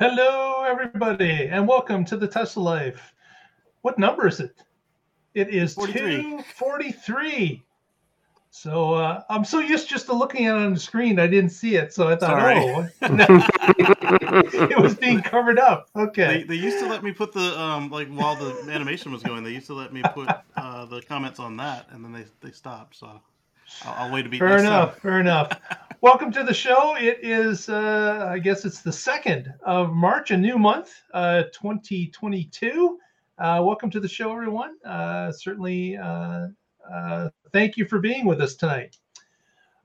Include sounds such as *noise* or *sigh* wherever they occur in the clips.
Hello, everybody, and welcome to the Tesla Life. What number is it? It is 43. 243. So uh, I'm so used just to looking at it on the screen, I didn't see it. So I thought, Sorry. oh, *laughs* *laughs* it was being covered up. They, Okay. they used to let me put the um like while the animation was going, they used to let me put uh, the comments on that, and then they they stopped. So I'll, I'll wait to be Fair enough. time. Fair enough. *laughs* welcome to the show. It is, uh, I guess it's the second of March, a new month, uh, 2022. Uh, welcome to the show, everyone. Uh, certainly, uh, uh, thank you for being with us tonight.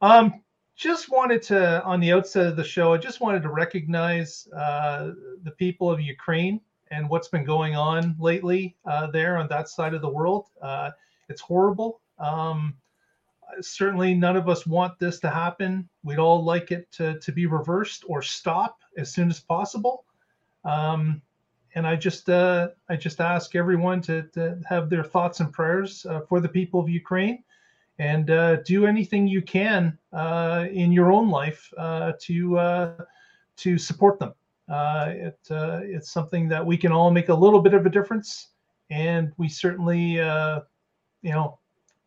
Um, just wanted to, on the outset of the show, I just wanted to recognize uh, the people of Ukraine and what's been going on lately uh, there on that side of the world. Uh, it's horrible. Um, certainly none of us want this to happen. We'd all like it to, to be reversed or stop as soon as possible. Um, and I just uh, I just ask everyone to, to have their thoughts and prayers uh, for the people of Ukraine, and uh, do anything you can uh, in your own life uh, to uh, to support them. It it's something that we can all make a little bit of a difference, and we certainly you know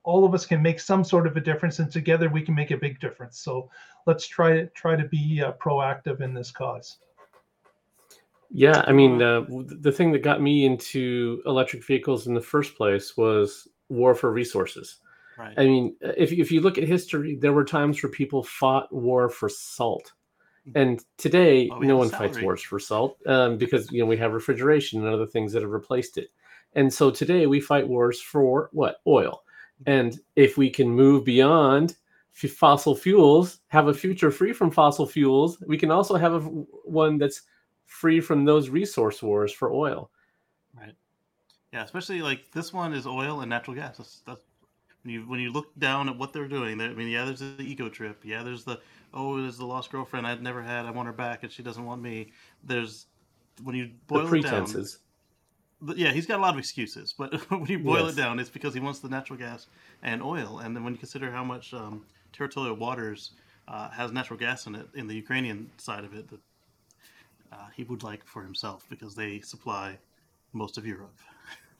all of us can make some sort of a difference and together we can make a big difference so let's try to try to be uh, proactive in this cause Yeah, I mean, uh, the thing that got me into electric vehicles in the first place was war for resources. Right. I mean, uh, if if you look at history, there were times where people fought war for salt, and today Well, no one salary. fights wars for salt um, because you know we have refrigeration and other things that have replaced it. And so today we fight wars for what oil, and if we can move beyond f- fossil fuels, have a future free from fossil fuels, we can also have a, one that's free from those resource wars for oil. Right. Yeah, especially like this one is oil and natural gas. That's, that's when you when you look down at what they're doing. I mean, yeah, there's the eco trip. Yeah, there's the oh, there's the lost girlfriend I'd never had. I want her back, and she doesn't want me. There's when you boil the it down. But yeah, he's got a lot of excuses, but *laughs* when you boil Yes. it down, it's because he wants the natural gas and oil. And then when you consider how much um, territorial waters uh, has natural gas in it in the Ukrainian side of it, that uh, he would like for himself because they supply most of Europe.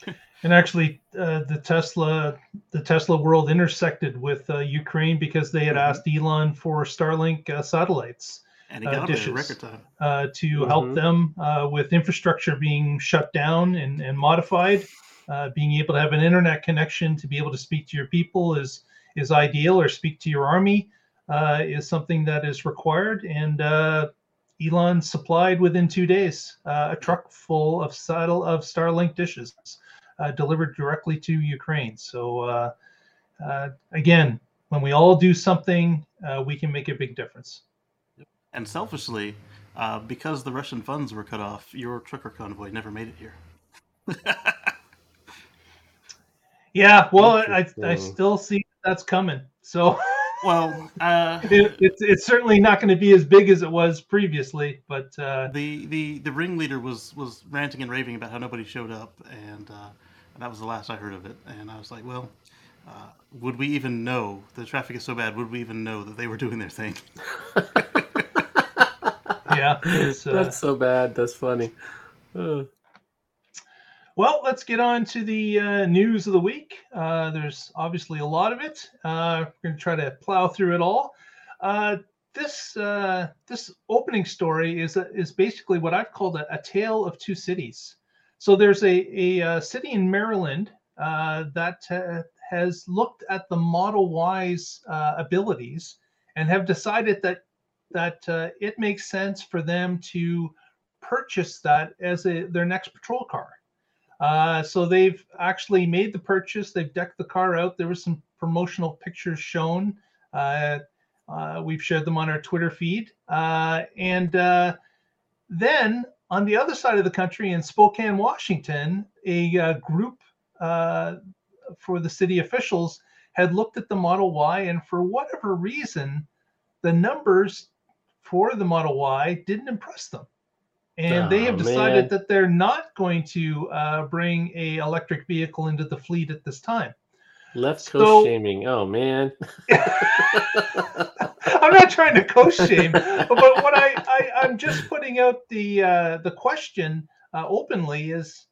*laughs* and actually uh, the tesla the tesla world intersected with uh, ukraine because they had Mhm. asked elon for starlink uh, satellites And he Uh, got them dishes. record time. uh, to help Mhm. them uh, with infrastructure being shut down and, and modified. Uh, being able to have an internet connection to be able to speak to your people is is ideal, or speak to your army uh, is something that is required. And uh, Elon supplied within two days uh, a truck full of saddle of Starlink dishes uh, delivered directly to Ukraine. So uh, uh, again, when we all do something, uh, we can make a big difference. And selfishly, uh, because the Russian funds were cut off, your trucker convoy never made it here. *laughs* Yeah, well, I, I still see that's coming. So *laughs* well, uh, it, it's it's certainly not going to be as big as it was previously, but uh, the the the ringleader was was ranting and raving about how nobody showed up, and uh, that was the last I heard of it. And I was like, well, uh, would we even know the traffic is so bad? Would we even know that they were doing their thing? *laughs* *laughs* yeah. Uh, That's so bad. That's funny. Uh, well, let's get on to the uh, news of the week. Uh, there's obviously a lot of it. Uh, we're going to try to plow through it all. Uh, this uh, this opening story is a, is basically what I've called a, a tale of two cities. So there's a a, uh city in Maryland uh, that uh, has looked at the Model Y's uh, abilities and have decided that that uh, it makes sense for them to purchase that as a their next patrol car. Uh, so they've actually made the purchase. They've decked the car out. There were some promotional pictures shown. Uh, uh, we've shared them on our Twitter feed. Uh, and uh, then on the other side of the country in Spokane, Washington, a group for the city officials had looked at the Model Y, and for whatever reason, the numbers for the Model Y didn't impress them and they have decided man. that they're not going to uh, bring a electric vehicle into the fleet at this time. left So- coast shaming. Oh man. *laughs* I'm not trying to coach shame, but what I, I I'm just putting out the uh, the question uh, openly is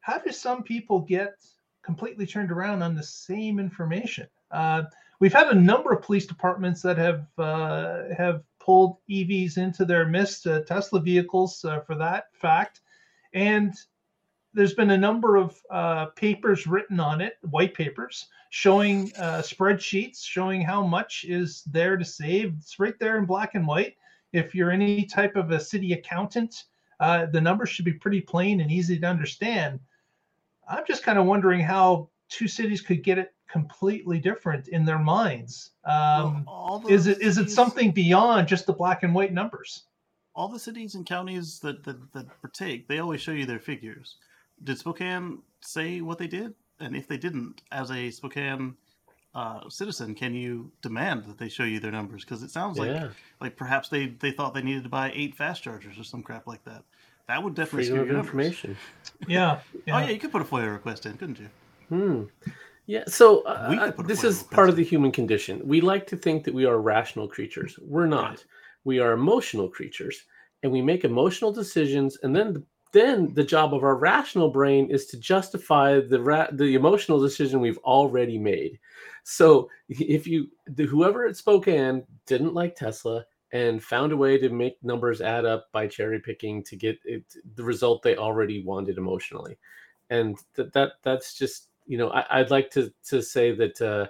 how do some people get completely turned around on the same information? Uh, we've had a number of police departments that have uh, have pulled EVs into their midst, uh, Tesla vehicles uh, for that fact, and there's been a number of uh, papers written on it, white papers, showing uh, spreadsheets showing how much is there to save. It's right there in black and white. If you're any type of a city accountant, the numbers should be pretty plain and easy to understand. I'm just kind of wondering how two cities could get it completely different in their minds. Um, well, is it is it something beyond just the black and white numbers? All the cities and counties that, that, that partake, they always show you their figures. Did Spokane say what they did? And if they didn't, as a Spokane uh, citizen, can you demand that they show you their numbers? Because it sounds like Yeah. like perhaps they, they thought they needed to buy eight fast chargers or some crap like that. That would definitely Freedom skew of your numbers. information. Yeah. Oh yeah, you could put a FOIA request in, couldn't you? Hmm. Yeah. So uh, uh, this is part of the human condition. We like to think that we are rational creatures. We're not. Right. We are emotional creatures, and we make emotional decisions. And then, then the job of our rational brain is to justify the ra- the emotional decision we've already made. So if you the, whoever at Spokane didn't like Tesla and found a way to make numbers add up by cherry picking to get it, the result they already wanted emotionally, and that that that's just you know I, I'd like to to say that uh,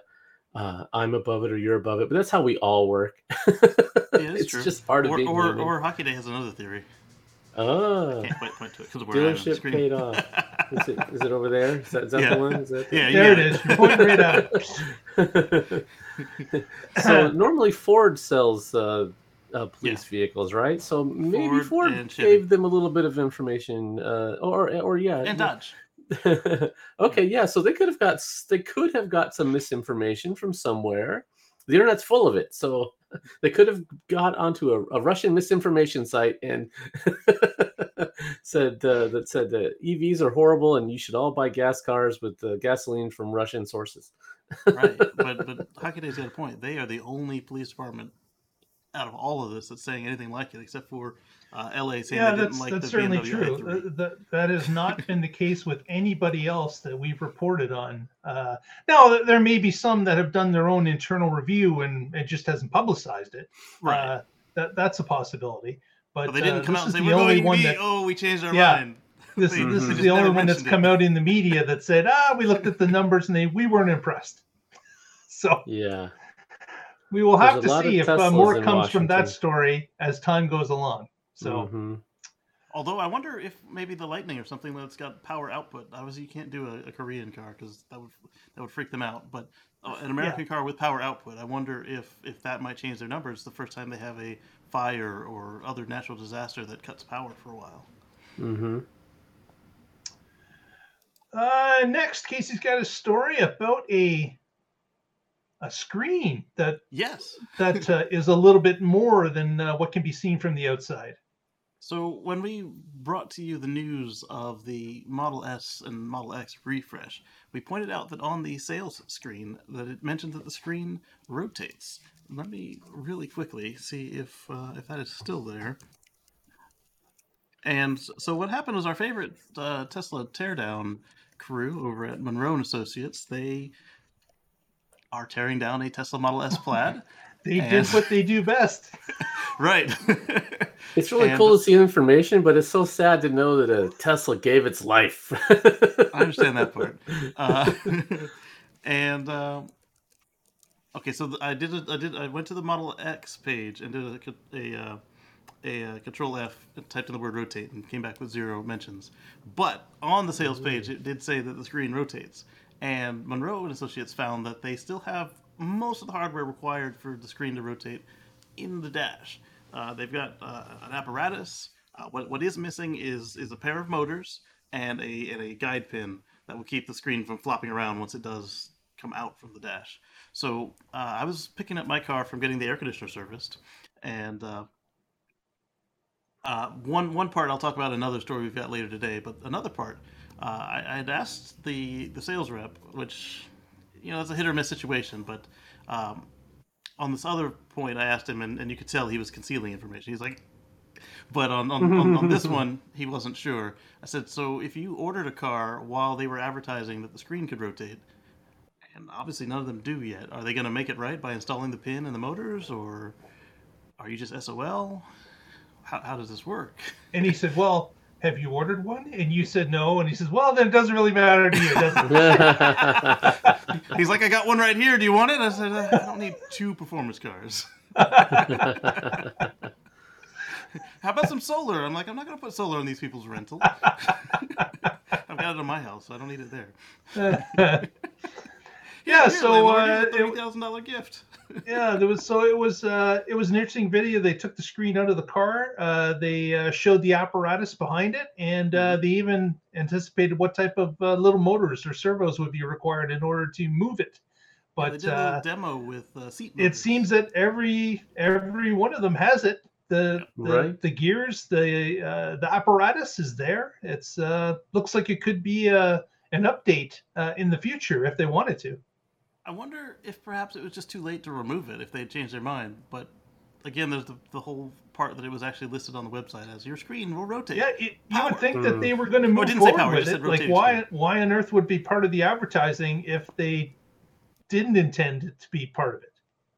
uh, I'm above it or you're above it, but that's how we all work. *laughs* Yeah, it's, it's true. just part of or, being or, human. or Hockey Day has another theory. Ah, Can't quite point to it because we're on the dealership screen. paid off. *laughs* Is it, is it over there? Is that, is that Yeah. the one? Is that Yeah, There it got is. You're pointing right at it. *laughs* so normally Ford sells uh, uh, police Yeah. vehicles, right? So maybe Ford Ford, gave them a little bit of information, uh, or or yeah, And Dodge. *laughs* okay, yeah. So they could have got they could have got some misinformation from somewhere. The internet's full of it, so *laughs* they could have got onto a, a Russian misinformation site and *laughs* said uh, that said that EVs are horrible and you should all buy gas cars with uh, gasoline from Russian sources. right. But but Hockey Day's got a point. They are the only police department out of all of this that's saying anything like it, except for uh, LA saying yeah, they didn't that's like that's the certainly BMW true. i3. Uh, that that has not been the case with anybody else that we've reported on. Uh, now there may be some that have done their own internal review and it just hasn't publicized it. right. Uh, that that's a possibility. But, but they didn't uh, come out and is say the we're only going one EV. that Oh, we changed our Yeah. mind. *laughs* this, They- this is the only one that's mentioned come out in the media that said, ah, we looked at the numbers and they we weren't impressed. *laughs* So Yeah. We will have a to see if uh, more in comes from that story as time goes along. So Mhm. Although I wonder if maybe the Lightning or something that's got power output. Obviously, you can't do a, a Korean car because that would that would freak them out. But uh, an American car with power output, I wonder if if that might change their numbers the first time they have a fire or other natural disaster that cuts power for a while. Mhm. Uh, next, Casey's got a story about a a screen that Yes. that uh, is a little bit more than uh, what can be seen from the outside. So when we brought to you the news of the Model S and Model X refresh, we pointed out that on the sales screen that it mentioned that the screen rotates. Let me really quickly see if uh, if that is still there. And so what happened was our favorite uh, Tesla teardown crew over at Munro and Associates. They are tearing down a Tesla Model S Plaid. *laughs* They did what they do best. *laughs* right. *laughs* It's really And- cool to see information, but it's so sad to know that a Tesla gave its life. I understand that part. Uh, and um, okay, so I did. A, I did. I went to the Model X page and did a co- a, uh, a, uh Control F and typed in the word rotate and came back with zero mentions. But on the sales page, it did say that the screen rotates. And Munro and Associates found that they still have most of the hardware required for the screen to rotate in the dash. Uh, they've got uh, an apparatus. Uh, what, what is missing is is a pair of motors and a and a guide pin that will keep the screen from flopping around once it does come out from the dash. So uh, I was picking up my car from getting the air conditioner serviced, and uh, uh, one one part I'll talk about another story we've got later today. But another part, uh, I, I had asked the the sales rep, which you know it's a hit or miss situation, but um, on this other point, I asked him, and, and you could tell he was concealing information. He's like, but on, on, on, on, this *laughs* one, he wasn't sure. I said, so if you ordered a car while they were advertising that the screen could rotate, and obviously none of them do yet, are they going to make it right by installing the pin and the motors, or are you just SOL? How, how does this work? And he said, well, have you ordered one? And you said no. And he says, well, then it doesn't really matter to you, does it? *laughs* *laughs* He's like, I got one right here. Do you want it? I said, I don't need two performance cars. *laughs* How about some solar? I'm like, I'm not going to put solar on these people's rental. I've got it in my house, so I don't need it there. yeah, Here, so landlord, uh, here's a it- thirty thousand dollar gift. Yeah, there was so it was uh, it was an interesting video. They took the screen out of the car. Uh, they uh, showed the apparatus behind it, and uh, they even anticipated what type of uh, little motors or servos would be required in order to move it. But did a little uh, demo with uh, seat. it seems that every every one of them has it. The the, Right. the gears, the uh, the apparatus is there. It's uh, looks like it could be uh, an update uh, in the future if they wanted to. I wonder if perhaps it was just too late to remove it if they had changed their mind. But again, there's the, the whole part that it was actually listed on the website as your screen will rotate. Yeah, it, you would think that Hmm. they were going to move didn't say forward power, it with it. said Like, rotating why why on earth would be part of the advertising if they didn't intend it to be part of it?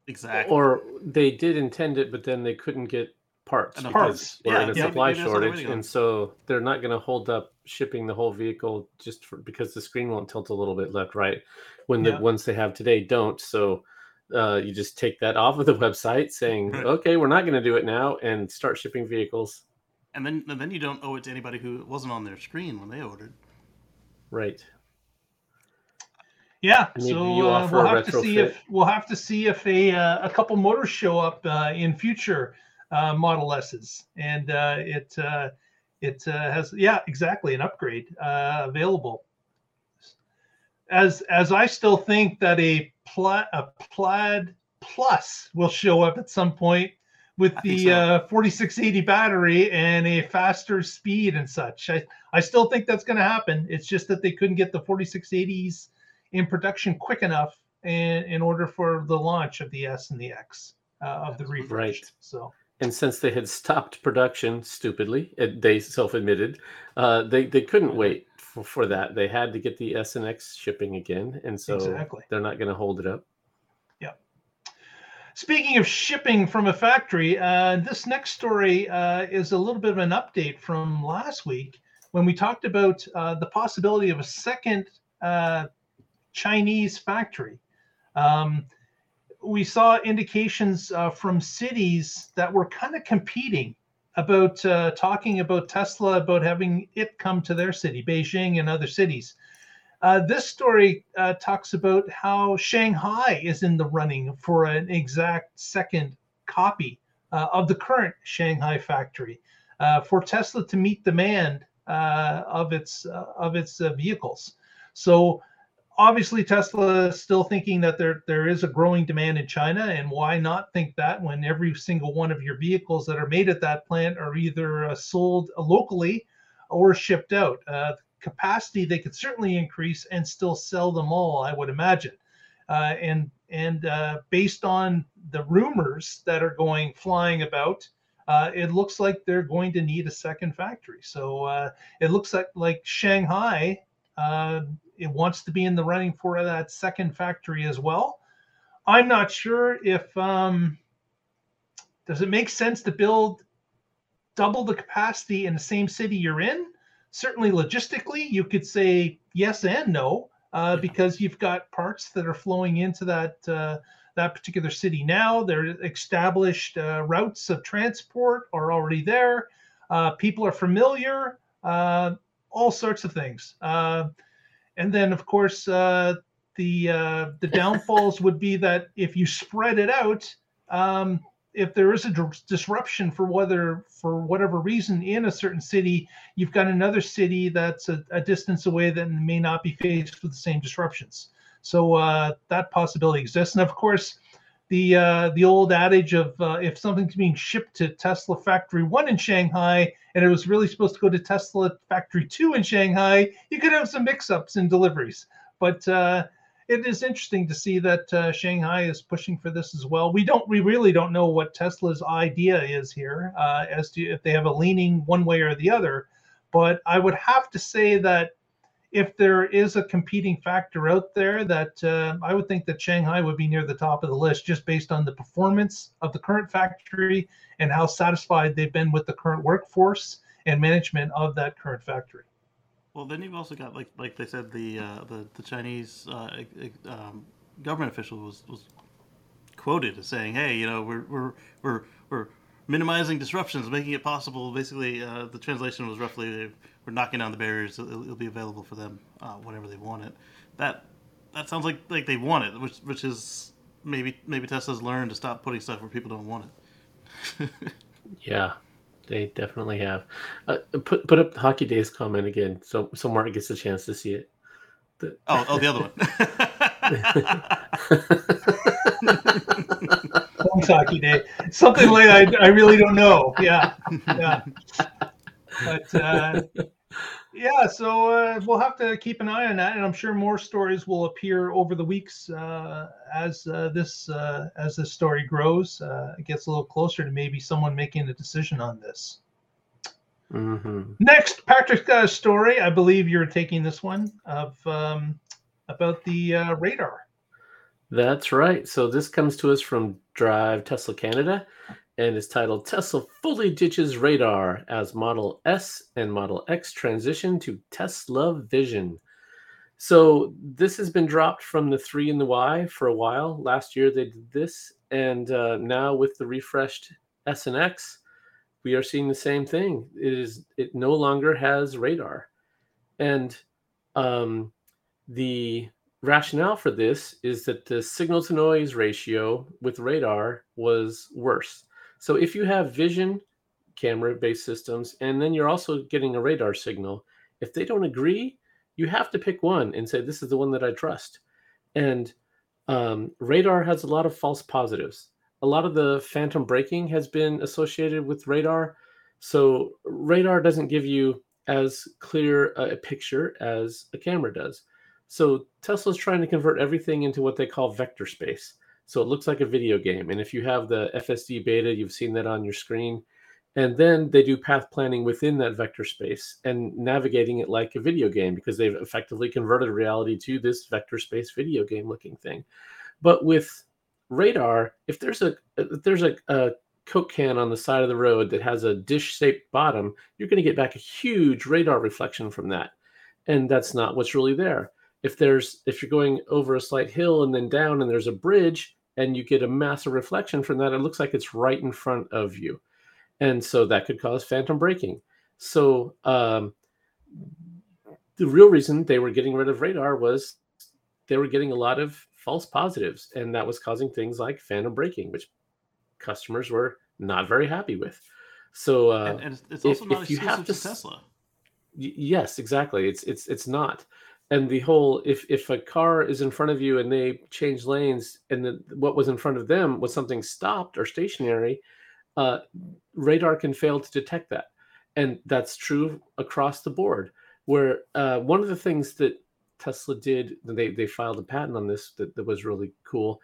exactly. or they did intend it, but then they couldn't get parts Enough because parts. we're Yeah, in a yeah, supply maybe that's what they're shortage, and so they're not going to hold up shipping the whole vehicle just for, because the screen won't tilt a little bit left right when the Yeah. ones they have today don't. So uh, you just take that *laughs* off of the website, saying, Right. *laughs* "Okay, we're not going to do it now," and start shipping vehicles. and then and then you don't owe it to anybody who wasn't on their screen when they ordered. Right. Yeah, so uh, we'll have to see if we'll have to see if a uh, a couple motors show up uh, in future uh, Model S's, and uh, it uh, it uh, has yeah exactly an upgrade uh, available. As as I still think that a pla- a plaid plus will show up at some point with the so. uh, 4680 battery and a faster speed and such. I, I still think that's going to happen. It's just that they couldn't get the 4680s in production quick enough in, in order for the launch of the S and the X uh, of the refresh. Right. So And since they had stopped production stupidly, they self-admitted, uh, they they couldn't wait for, for that. They had to get the S and X shipping again, and so Exactly. they're not going to hold it up. Yeah. Speaking of shipping from a factory, uh, this next story uh, is a little bit of an update from last week when we talked about uh, the possibility of a second uh, Chinese factory. Um, we saw indications uh, from cities that were kind of competing about uh, talking about Tesla, about having it come to their city, Beijing and other cities. Uh, this story uh, talks about how Shanghai is in the running for an exact second copy uh, of the current Shanghai factory uh, for Tesla to meet demand of its of its vehicles. So obviously Tesla is still thinking that there there is a growing demand in China, and why not think that when every single one of your vehicles that are made at that plant are either uh, sold locally or shipped out. Uh, capacity they could certainly increase and still sell them all i would imagine uh, and and uh, based on the rumors that are going flying about uh, it looks like they're going to need a second factory so uh, it looks like like shanghai uh, it wants to be in the running for that second factory as well. I'm not sure if um, does it make sense to build double the capacity in the same city you're in? Certainly logistically you could say yes and no uh, Yeah. because you've got parts that are flowing into that uh, that particular city now. There are established uh, routes of transport are already there. Uh, people are familiar uh, all sorts of things. Uh, and then of course uh, the uh, the *laughs* downfalls would be that if you spread it out um, if there is a disruption for whether for whatever reason in a certain city you've got another city that's a, a distance away that may not be faced with the same disruptions. So uh, that possibility exists, and of course, the uh, the old adage of uh, if something's being shipped to Tesla Factory One in Shanghai and it was really supposed to go to Tesla Factory Two in Shanghai, you could have some mix-ups in deliveries. But uh, it is interesting to see that uh, Shanghai is pushing for this as well. We don't, we really don't know what Tesla's idea is here uh, as to if they have a leaning one way or the other. But I would have to say that if there is a competing factor out there, that uh, I would think that Shanghai would be near the top of the list just based on the performance of the current factory and how satisfied they've been with the current workforce and management of that current factory. Well, then you've also got like like they said the uh, the the Chinese uh, um, government official was was quoted as saying, "Hey, you know, we're we're we're we're minimizing disruptions, making it possible." Basically, uh, the translation was roughly, "We're knocking down the barriers. It'll, it'll be available for them uh, whenever they want it." That that sounds like like they want it, which which is maybe maybe Tesla's learned to stop putting stuff where people don't want it. *laughs* yeah, they definitely have. Uh, put put up Hockey Days comment again, so so Mark gets a chance to see it. The... Oh, oh, the other one. *laughs* hockey day, something like I, I really don't know. Yeah, yeah. But uh, yeah, so uh, we'll have to keep an eye on that, and I'm sure more stories will appear over the weeks uh, as uh, this uh, as this story grows. Uh, it gets a little closer to maybe someone making a decision on this. Mm-hmm. Next, Patrick's got a story. I believe you're taking this one of um, about the uh, radar. That's right. So this comes to us from Drive Tesla Canada and is titled Tesla Fully Ditches Radar as Model S and Model X Transition to Tesla Vision. So this has been dropped from the 3 and the Y for a while. Last year they did this, and uh, now with the refreshed S and X, we are seeing the same thing. It is it no longer has radar, and um, the rationale for this is that the signal to noise ratio with radar was worse. So if you have vision camera based systems and then you're also getting a radar signal, if they don't agree, you have to pick one and say, this is the one that I trust. And um, radar has a lot of false positives. A lot of the phantom braking has been associated with radar. So radar doesn't give you as clear a picture as a camera does. So Tesla's trying to convert everything into what they call vector space. So it looks like a video game. And if you have the FSD beta, you've seen that on your screen. And then they do path planning within that vector space and navigating it like a video game because they've effectively converted reality to this vector space video game looking thing. But with radar, if there's a if there's a, a Coke can on the side of the road that has a dish shaped bottom, you're going to get back a huge radar reflection from that. And that's not what's really there if there's if you're going over a slight hill and then down and there's a bridge and you get a massive reflection from that it looks like it's right in front of you. And so that could cause phantom braking so um, the real reason they were getting rid of radar was they were getting a lot of false positives and that was causing things like phantom braking which customers were not very happy with. So uh, and, and it's also if, not if you have to, to tesla. Yes exactly. It's it's it's not and the whole if if a car is in front of you and they change lanes and the, what was in front of them was something stopped or stationary uh, radar can fail to detect that. And that's true across the board where uh, one of the things that tesla did they, they filed a patent on this that, that was really cool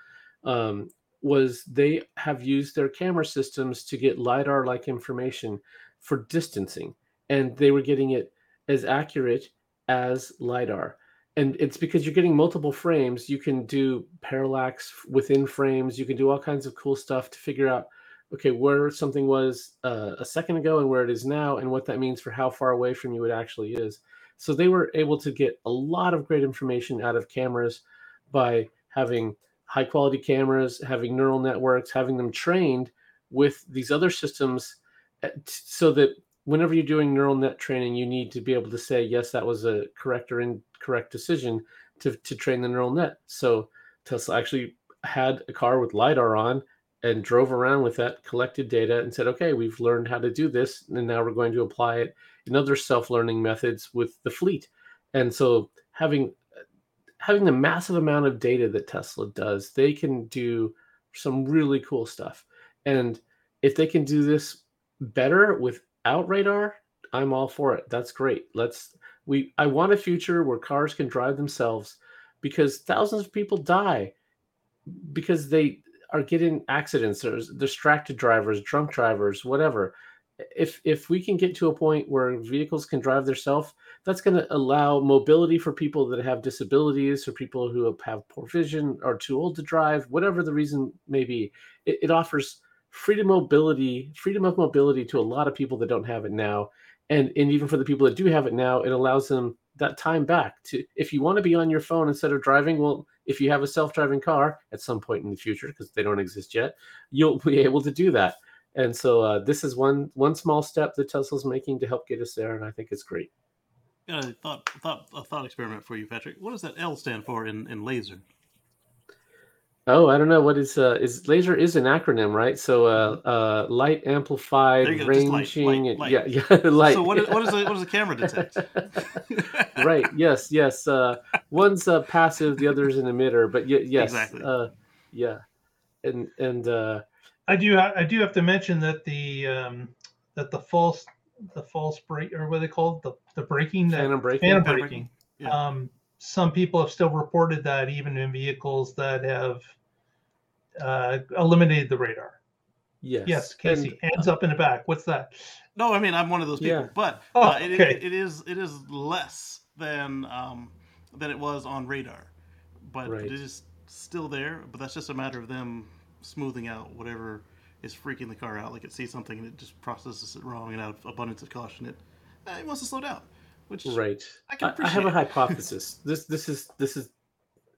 um, was they have used their camera systems to get lidar like information for distancing and they were getting it as accurate as lidar. And it's because you're getting multiple frames you can do parallax within frames you can do all kinds of cool stuff to figure out okay where something was uh, a second ago and where it is now and what that means for how far away from you it actually is. So they were able to get a lot of great information out of cameras by having high quality cameras having neural networks having them trained with these other systems eh, so that whenever you're doing neural net training, you need to be able to say, yes, that was a correct or incorrect decision to, to train the neural net. So Tesla actually had a car with LiDAR on and drove around with that, collected data, and said, okay, we've learned how to do this. And now we're going to apply it in other self learning methods with the fleet. And so having having the massive amount of data that Tesla does, they can do some really cool stuff. And if they can do this better with out radar, I'm all for it. That's great. Let's we I want a future where cars can drive themselves, because thousands of people die because they are getting accidents or distracted drivers, drunk drivers, whatever. If if we can get to a point where vehicles can drive themselves, that's going to allow mobility for people that have disabilities or people who have poor vision or too old to drive, whatever the reason may be. It, it offers freedom mobility, freedom of mobility to a lot of people that don't have it now, and and even for the people that do have it now, it allows them that time back to if you want to be on your phone instead of driving well if you have a self-driving car at some point in the future because they don't exist yet you'll be able to do that. And so uh, this is one one small step that tesla's making to help get us there and i think it's great. Yeah thought thought a thought experiment for you patrick. What does that l stand for in in laser Oh, I don't know what is uh is laser is an acronym, right? So uh Mm-hmm. uh light amplified There you go, just light, ranging light, and- light. yeah *laughs* yeah light. so what is, what is the what does the camera detect *laughs* right, yes, yes. Uh one's uh passive, the other's an emitter, but y- yes. Exactly. Uh yeah. And and uh I do I do have to mention that the um, that the false the false break or what they call it, the the braking that phantom braking. phantom Phantom braking. yeah. Um, some people have still reported that even in vehicles that have uh, eliminated the radar. Yes. Yes, And- Casey, hands up in the back. What's that? No, I mean I'm one of those people, Yeah. but Oh, uh, it, okay. it, it is it is less than um, than it was on radar, but Right. it is still there. But that's just a matter of them smoothing out whatever is freaking the car out. Like it sees something and it just processes it wrong, and out of abundance of caution, it uh, it wants to slow down. Which Right. I can I, I have a hypothesis. this this is this is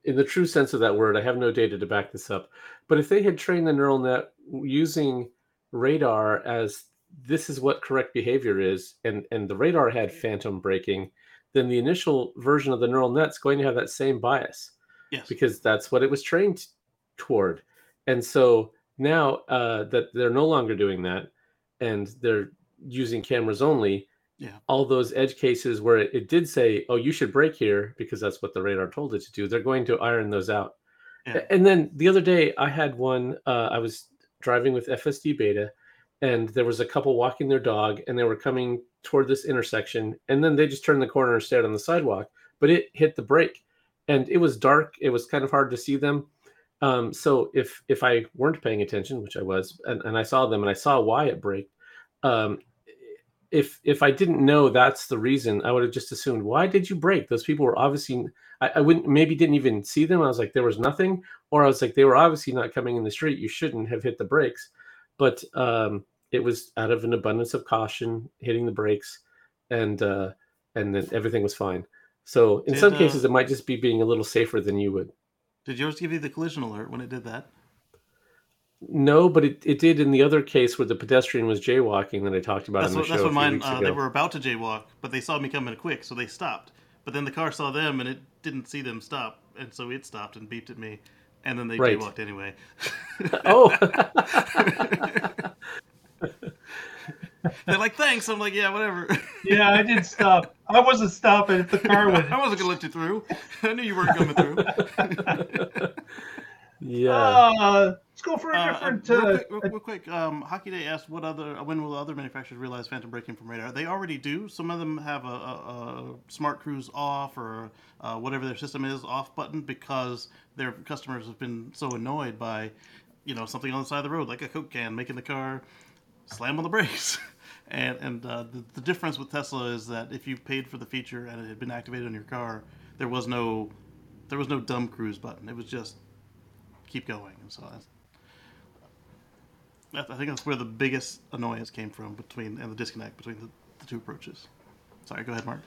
in the true sense of that word. I have no data to back this up. But if they had trained the neural net using radar as this is what correct behavior is, and and the radar had phantom braking, then the initial version of the neural net's going to have that same bias yes. because that's what it was trained toward. And so now uh, that they're no longer doing that and they're using cameras only, Yeah. all those edge cases where it, it did say, oh, you should brake here because that's what the radar told it to do, they're going to iron those out. Yeah. And then the other day, I had one, uh, I was driving with FSD beta and there was a couple walking their dog and they were coming toward this intersection and then they just turned the corner and stayed on the sidewalk but it hit the brake and it was dark it was kind of hard to see them um, so if if i weren't paying attention which i was and, and i saw them and i saw why it braked um, if if i didn't know that's the reason i would have just assumed why did you brake? those people were obviously I, I wouldn't maybe didn't even see them. I was like there was nothing. Or i was like they were obviously not coming in the street. You shouldn't have hit the brakes. But um, it was out of an abundance of caution hitting the brakes and uh, and then everything was fine. So in Did, some uh, cases it might just be being a little safer than you would. Did yours give you the collision alert when it did that? No but it, it did in the other case where the pedestrian was jaywalking that i talked about That's in the what, show that's a what few mine. Uh, they were about to jaywalk, but they saw me coming quick, so they stopped. But then the car saw them, and it didn't see them stop, and so it stopped and beeped at me, and then they Right. jaywalked anyway. *laughs* *laughs* oh They're like, "Thanks." I'm like, "Yeah, whatever." *laughs* Yeah, I did stop. I wasn't stopping if the car would. I wasn't gonna let you through. I knew you weren't coming through. yeah Uh, let's go for a Uh, different. real, Uh, quick, real, real quick, um, Hockey Day asked what other when will other manufacturers realize phantom braking from radar? They already do. Some of them have a, a, a smart cruise off or uh, whatever their system is off button because their customers have been so annoyed by, you know, something on the side of the road like a Coke can making the car slam on the *laughs* brakes. And and uh, the, the difference with Tesla is that if you paid for the feature and it had been activated on your car, there was no there was no dumb cruise button. It was just keep going. And so that's, I think that's where the biggest annoyance came from between and the disconnect between the, the two approaches. Sorry, go ahead, Mark.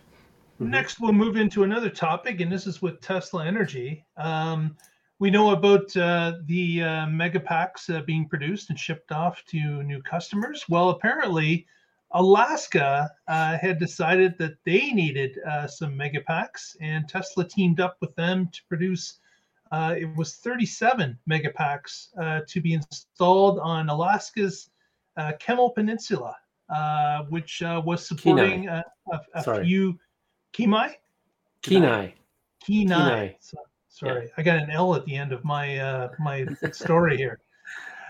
Next, we'll move into another topic, and this is with Tesla Energy. Um, we know about uh, the uh, megapacks uh, being produced and shipped off to new customers. Well, apparently, Alaska uh, had decided that they needed uh, some megapacks, and Tesla teamed up with them to produce. Uh, it was 37 megapacks uh, to be installed on Alaska's uh, Kemmel Peninsula, uh, which uh, was supporting a, a, few kenai? Kenai. Kenai. So, sorry, I got an L at the end of my uh, my *laughs* story here.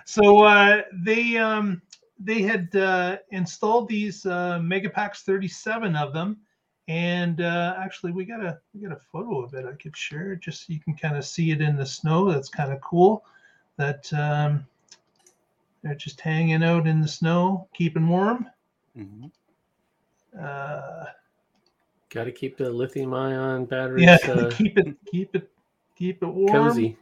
So uh, they um, they had uh, installed these uh, Megapacks, 37 of them, And uh, actually, we got a we got a photo of it. I could share just so you can kind of see it in the snow. That's kind of cool. That um, they're just hanging out in the snow, keeping warm. Mhm. Uh, Got to keep the lithium ion batteries yeah, *laughs* uh, keep it keep it keep it warm. cozy.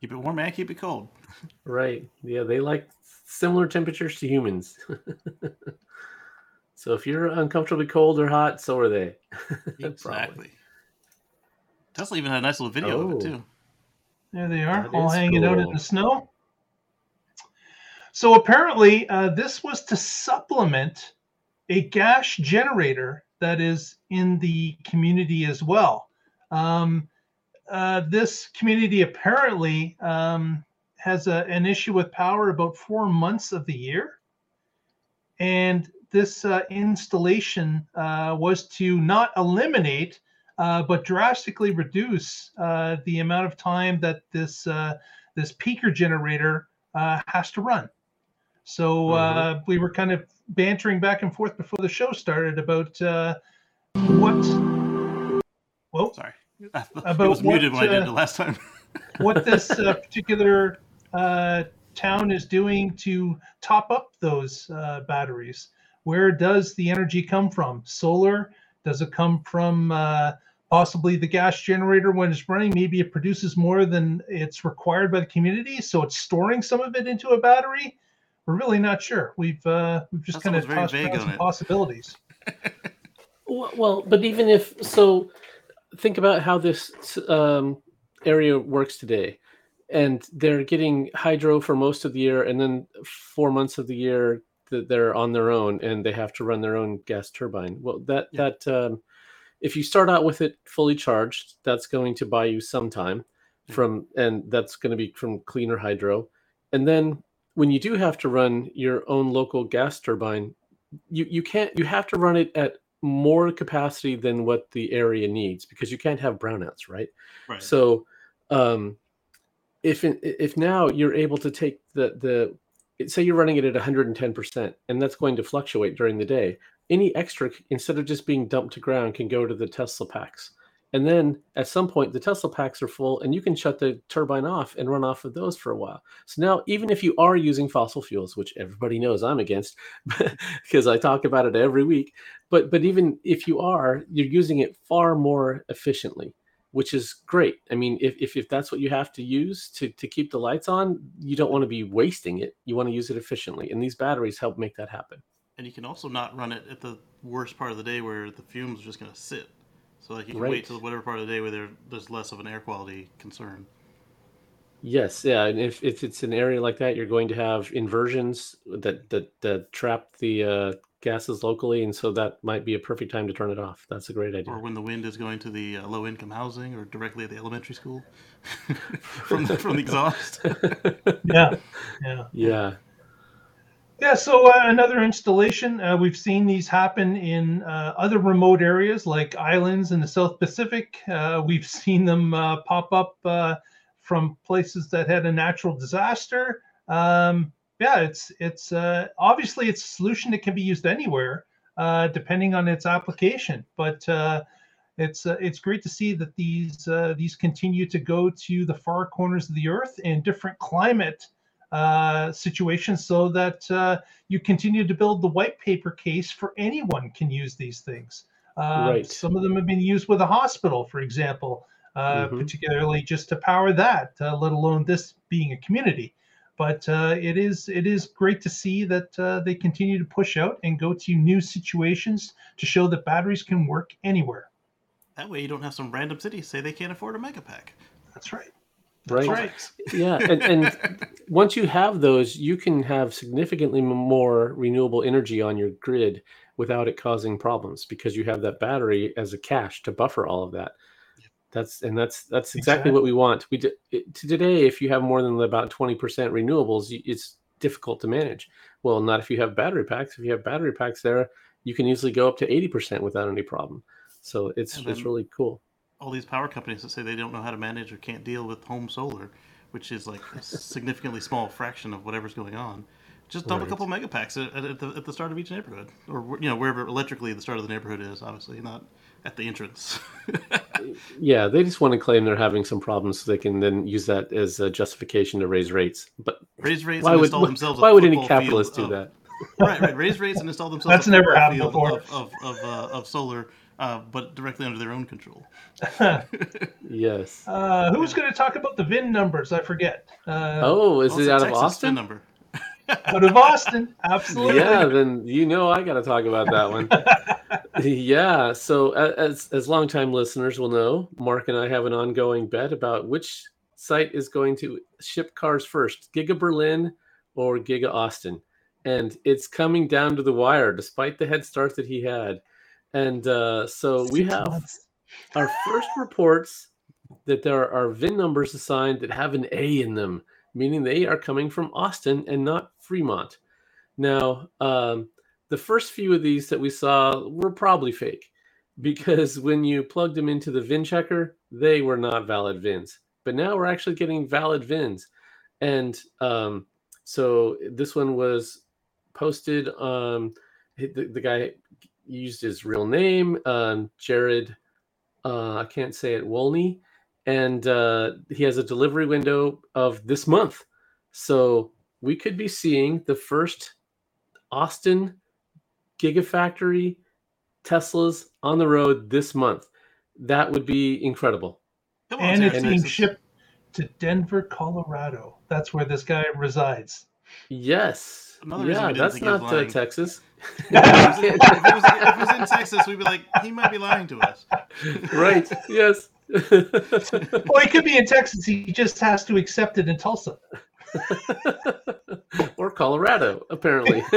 Keep it warm and keep it cold. *laughs* Right. Yeah, they like similar temperatures to humans. *laughs* so if you're uncomfortably cold or hot, so are they. *laughs* Exactly. Tesla even had a nice little video of Oh. it too. There they are, That all is hanging out in the snow. So apparently, uh, this was to supplement a gas generator that is in the community as well. Um, uh, this community apparently um, has a, an issue with power about four months of the year. And this uh, installation uh, was to not eliminate, uh, but drastically reduce uh, the amount of time that this uh, this peaker generator uh, has to run. So uh, we were kind of bantering back and forth before the show started about uh, what. Well, Sorry. *laughs* it About was muted what, when I did it last time. *laughs* what this uh, particular uh, town is doing to top up those uh, batteries. Where does the energy come from? Solar? Does it come from uh, possibly the gas generator when it's running? Maybe it produces more than it's required by the community, so it's storing some of it into a battery. We're really not sure. We've uh, we've just kind of tossed vague around some it. possibilities. *laughs* Well, well, but even if so, think about how this um, area works today, and they're getting hydro for most of the year, and then four months of the year that they're on their own and they have to run their own gas turbine. Well, that Yeah. that um, if you start out with it fully charged, that's going to buy you some time from, and that's going to be from cleaner hydro, and then when you do have to run your own local gas turbine, you you can't you have to run it at more capacity than what the area needs because you can't have brownouts, right? Right. So, um, if if now you're able to take the the say you're running it at 110 percent, and that's going to fluctuate during the day, any extra instead of just being dumped to ground can go to the Tesla packs, and then at some point the Tesla packs are full, and you can shut the turbine off and run off of those for a while. So now, even if you are using fossil fuels, which everybody knows I'm against, *laughs* because I talk about it every week, but but even if you are, you're using it far more efficiently which is great. I mean, if, if, if that's what you have to use to, to keep the lights on, you don't want to be wasting it. You want to use it efficiently. And these batteries help make that happen. And you can also not run it at the worst part of the day where the fumes are just going to sit. So like you can Right. wait till whatever part of the day where there, there's less of an air quality concern. Yes, yeah. And if, if it's an area like that, you're going to have inversions that that, that trap the uh, gases locally. And so that might be a perfect time to turn it off. That's a great idea. Or when the wind is going to the uh, low income housing or directly at the elementary school *laughs* from, the, from the exhaust. Yeah, *laughs* yeah. yeah. Yeah, so uh, another installation. Uh, we've seen these happen in uh, other remote areas like islands in the South Pacific. Uh, we've seen them uh, pop up uh, from places that had a natural disaster. Um, yeah, it's it's uh, obviously it's a solution that can be used anywhere, uh, depending on its application. But uh, it's uh, it's great to see that these uh, these continue to go to the far corners of the earth in different climate uh, situations so that uh, you continue to build the white paper case for anyone can use these things. Uh, Right. Some of them have been used with a hospital, for example, uh, Mhm. particularly just to power that, uh, let alone this being a community. But uh, it is it is great to see that uh, they continue to push out and go to new situations to show that batteries can work anywhere. That way you don't have some random city say they can't afford a mega pack. That's right. Right. right. yeah and, and once you have those you can have significantly more renewable energy on your grid without it causing problems because you have that battery as a cache to buffer all of that that's and that's that's exactly, what we want we it, to today if you have more than about 20% renewables it's difficult to manage well not if you have battery packs if you have battery packs there you can easily go up to 80% without any problem so it's it's really cool all these power companies that say they don't know how to manage or can't deal with home solar, which is like a significantly small fraction of whatever's going on. Just dump Right. a couple megapacks at, at, the, at the start of each neighborhood, or you know wherever electrically the start of the neighborhood is. Obviously, not at the entrance. *laughs* yeah, they just want to claim they're having some problems so they can then use that as a justification to raise rates. But raise rates why and would install themselves. a why would any capitalist do of- that? *laughs* right, right. Raise rates and install themselves. That's a never football happened field before. Of of of, uh, of solar, uh, but directly under their own control. *laughs* Yes. Uh, who's going to talk about the VIN numbers? I forget. Uh, Oh, is Also it out of Texas VIN Austin? number. Out of Austin, absolutely. Yeah, then you know I got to talk about that one. *laughs* yeah. So as as longtime listeners will know, Mark and I have an ongoing bet about which site is going to ship cars first, Giga Berlin or Giga Austin, and it's coming down to the wire, despite the head start that he had. And uh, so we have our first reports that there are VIN numbers assigned that have an A in them, meaning they are coming from Austin and not Fremont. Now, um, the first few of these that we saw were probably fake because when you plugged them into the VIN checker, they were not valid VINs. But now we're actually getting valid VINs. And um, so this one was posted. Um, the, the guy used his real name, um, Jared uh, I can't say it, Wolney, and uh, he has a delivery window of this month. So we could be seeing the first Austin Gigafactory Teslas on the road this month. That would be incredible. Come on, and it's Texas. being shipped to Denver, Colorado. That's where this guy resides. Yes. Another yeah, that's think he was not uh. Texas. *laughs* if, it was, if, it was, if it was in Texas, we'd be like, he might be lying to us. *laughs* right. Yes. *laughs* Well, he could be in Texas. He just has to accept it in Tulsa. *laughs* or Colorado, apparently. *laughs*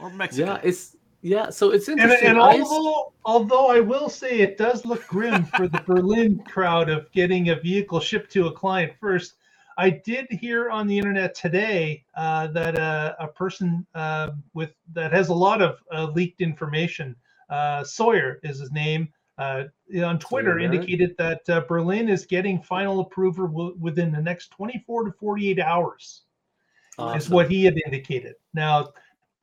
Or Mexico. yeah, it's yeah. So it's interesting. and I- although, although I will say it does look grim for the Berlin crowd of getting a vehicle shipped to a client first, I did hear on the internet today uh, that uh, a person uh, with that has a lot of uh, leaked information, uh, Sawyer is his name, uh, on Twitter indicated that uh, Berlin is getting final approval w- within the next 24 to 48 hours is what he had indicated. Now,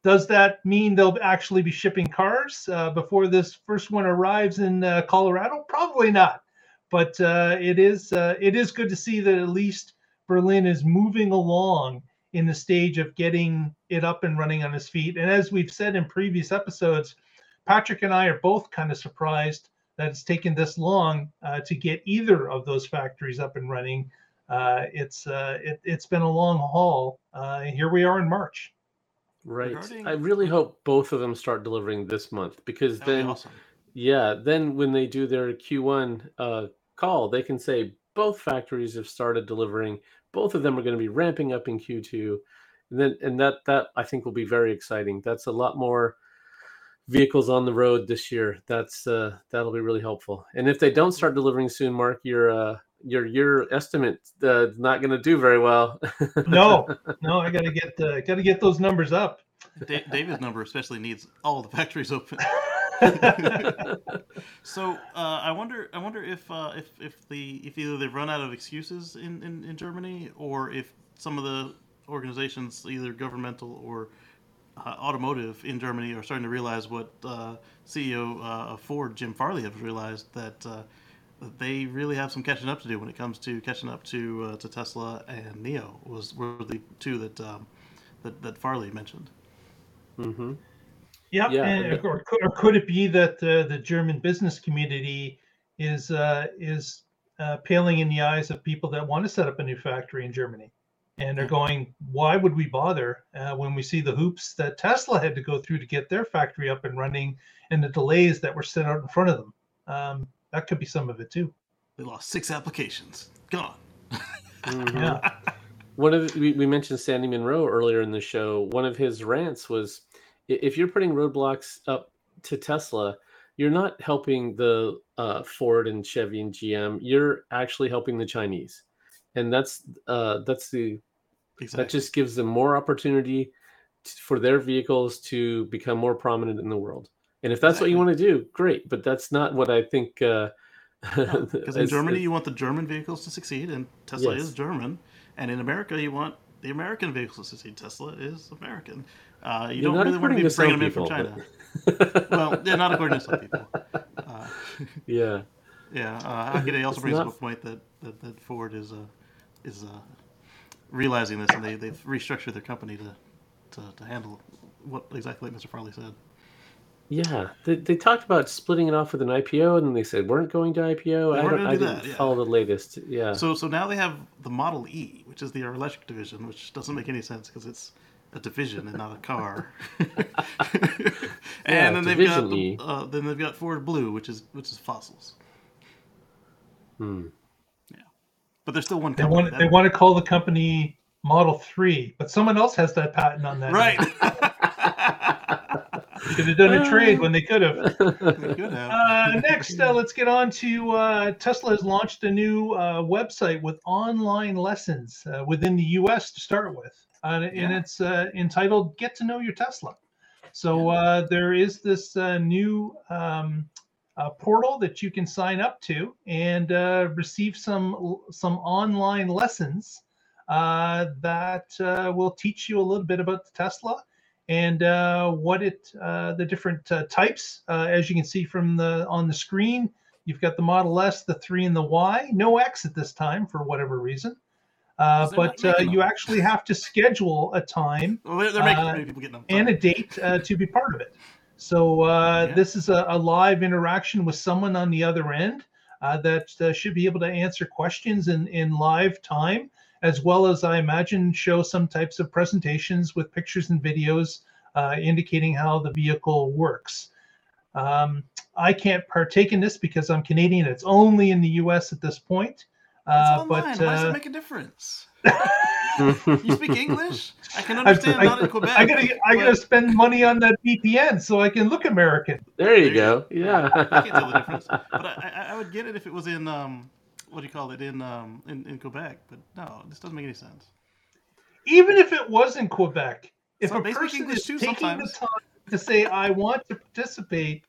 does that mean they'll actually be shipping cars uh, before this first one arrives in uh, Colorado? Probably not. But uh, it is uh, it is good to see that at least Berlin is moving along in the stage of getting it up and running on its feet. And as we've said in previous episodes, Patrick and I are both kind of surprised that it's taken this long uh, to get either of those factories up and running. Uh, it's uh, it, it's been a long haul. Uh, and here we are in March. Right. Regarding- I really hope both of them start delivering this month because That would then, be awesome. yeah, then when they do their Q1 uh, call, they can say both factories have started delivering. Both of them are going to be ramping up in Q2, and then and that that I think will be very exciting. That's a lot more vehicles on the road this year. That's uh, that'll be really helpful. And if they don't start delivering soon, Mark, your uh, your your estimate uh, is not going to do very well. No, no, *laughs* I got to get uh, got to get those numbers up. Da- David's number especially needs all the factories open. *laughs* *laughs* So uh, I wonder, I wonder if uh, if if the if either they've run out of excuses in, in, in Germany, or if some of the organizations, either governmental or uh, automotive in Germany, are starting to realize what uh, CEO uh, of Ford Jim Farley has realized that uh, they really have some catching up to do when it comes to catching up to uh, to Tesla and Neo was were the two that um, that, that Farley mentioned. hmm Yep. Yeah, and- and- or, could- or could it be that uh, the German business community is uh, is uh, paling in the eyes of people that want to set up a new factory in Germany, and they're going, "Why would we bother uh, when we see the hoops that Tesla had to go through to get their factory up and running, and the delays that were set out in front of them?" Um, that could be some of it too. We lost six applications. Gone. Mhm. Yeah. One of we, we mentioned Sandy Munro earlier in the show. One of his rants was, if you're putting roadblocks up to Tesla, you're not helping the uh, Ford and Chevy and GM. You're actually helping the Chinese, and that's uh, that's the Exactly. that just gives them more opportunity for their vehicles to become more prominent in the world. And if that's what you want to do, great. But that's not what I think. Uh, Because *laughs* in Germany, you want the German vehicles to succeed, and Tesla Yes. is German. And in America, you want the American vehicles to succeed. Tesla is American. Uh, you Yeah, don't really want to be to bringing them in from China. but- well, yeah, not according to some *laughs* people. Uh, yeah. *laughs* yeah, uh, Hockaday also It's brings not- up a point that, that, that Ford is a is uh, realizing this, and they they've restructured their company to, to, to handle what exactly like Mr. Farley said. Yeah, they, they talked about splitting it off with an IPO, and then they said weren't going to IPO. I don't. I didn't that, yeah. follow the latest. Yeah. So so now they have the Model E, which is the electric division, which doesn't make any sense because it's a division and not a car. *laughs* and Yeah, then they've got the, E. uh, then they've got Ford Blue, which is which is fossils. Hmm. But there's still one They want they want to call the company Model Three, but someone else has that patent on that. right. *laughs* Should have done a trade when they could have. *laughs* They could have. Uh, next, uh, let's get on to uh, Tesla has launched a new uh, website with online lessons uh, within the U.S. to start with, uh, and Yeah. it's uh, entitled "Get to Know Your Tesla." So uh, there is this uh, new um, uh, portal that you can sign up to and uh, receive some some online lessons uh, that uh, will teach you a little bit about the Tesla and uh, what it uh, the different uh, types uh, as you can see from the on the screen you've got the model s the 3 and the y no x at this time for whatever reason uh, Because they're not but uh, you actually have to schedule a time well, they're, they're making people them. and a date uh, to be part of it. So uh, Yeah. this is a, a live interaction with someone on the other end uh, that uh, should be able to answer questions in, in live time, as well as I imagine show some types of presentations with pictures and videos uh, indicating how the vehicle works. Um, I can't partake in this because I'm Canadian. It's only in the U.S. at this point. it's Uh, online. but Why does uh, it make a difference? *laughs* *laughs* You speak English? I can understand I- not in Quebec. I gotta I gotta spend money on that VPN so I can look American. there you go. Yeah. I can't tell the *laughs* difference. But I, I, I would get it if it was in um, what do you call it in um in, in Quebec. But no, this doesn't make any sense. even if it was in Quebec, if Some- a person is too taking sometimes. the time to say I want to participate,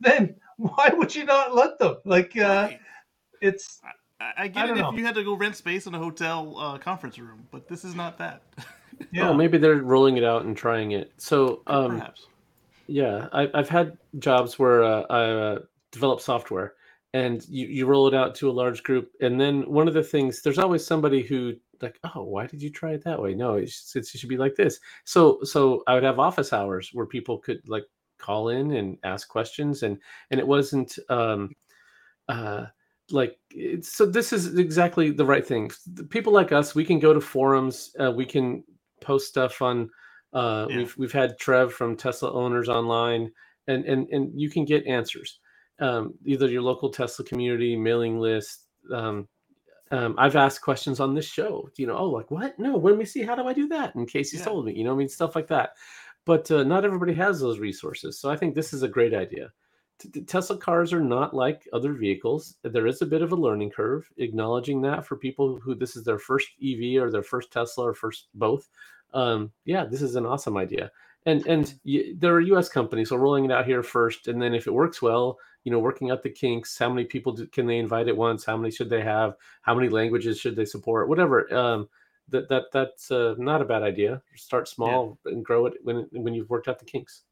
then *laughs* why would you not let them? Like uh, Right. it's I, I I get it don't if know. you had to go rent space in a hotel uh, conference room, but this is not that. *laughs* yeah. Oh, maybe they're rolling it out and trying it. So, um, Perhaps. Yeah, I, I've had jobs where uh, I uh, develop software, and you, you roll it out to a large group, and then one of the things there's always somebody who like, oh, why did you try it that way? No, it's, it's, it should be like this. So so I would have office hours where people could like call in and ask questions, and and it wasn't um, uh, like it's, so. This is exactly the right thing. People like us, we can go to forums, uh, we can post stuff on uh, Yeah. We've we've had Trev from Tesla Owners Online, and and and you can get answers. Um, either your local Tesla community mailing list. Um, um, I've asked questions on this show. You know, oh, like what? No, let me see. How do I do that? And Casey's Yeah. told me. You know, I mean, stuff like that. But uh, not everybody has those resources. So I think this is a great idea. Tesla cars are not like other vehicles. There is a bit of a learning curve. Acknowledging that for people who this is their first EV or their first Tesla or first both um, yeah, this is an awesome idea. And and there are U.S. companies, so rolling it out here first, and then if it works well, you know, working out the kinks. How many people do, can they invite at once? How many should they have? How many languages should they support? Whatever. Um, that that that's uh, not a bad idea. Start small and grow it when when you've worked out the kinks.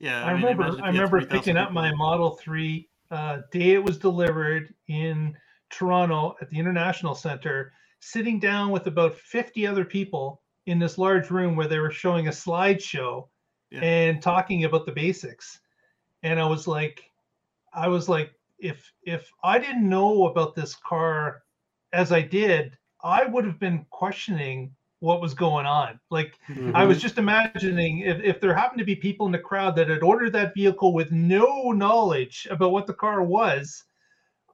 Yeah, I mean, remember I remember picking up my Model 3 uh, day it was delivered in Toronto at the International Center, sitting down with about 50 other people in this large room where they were showing a slideshow Yeah. and talking about the basics. And I was like, I was like, if if I didn't know about this car as I did, I would have been questioning what was going on. Like I Mm-hmm. was just imagining if, if there happened to be people in the crowd that had ordered that vehicle with no knowledge about what the car was,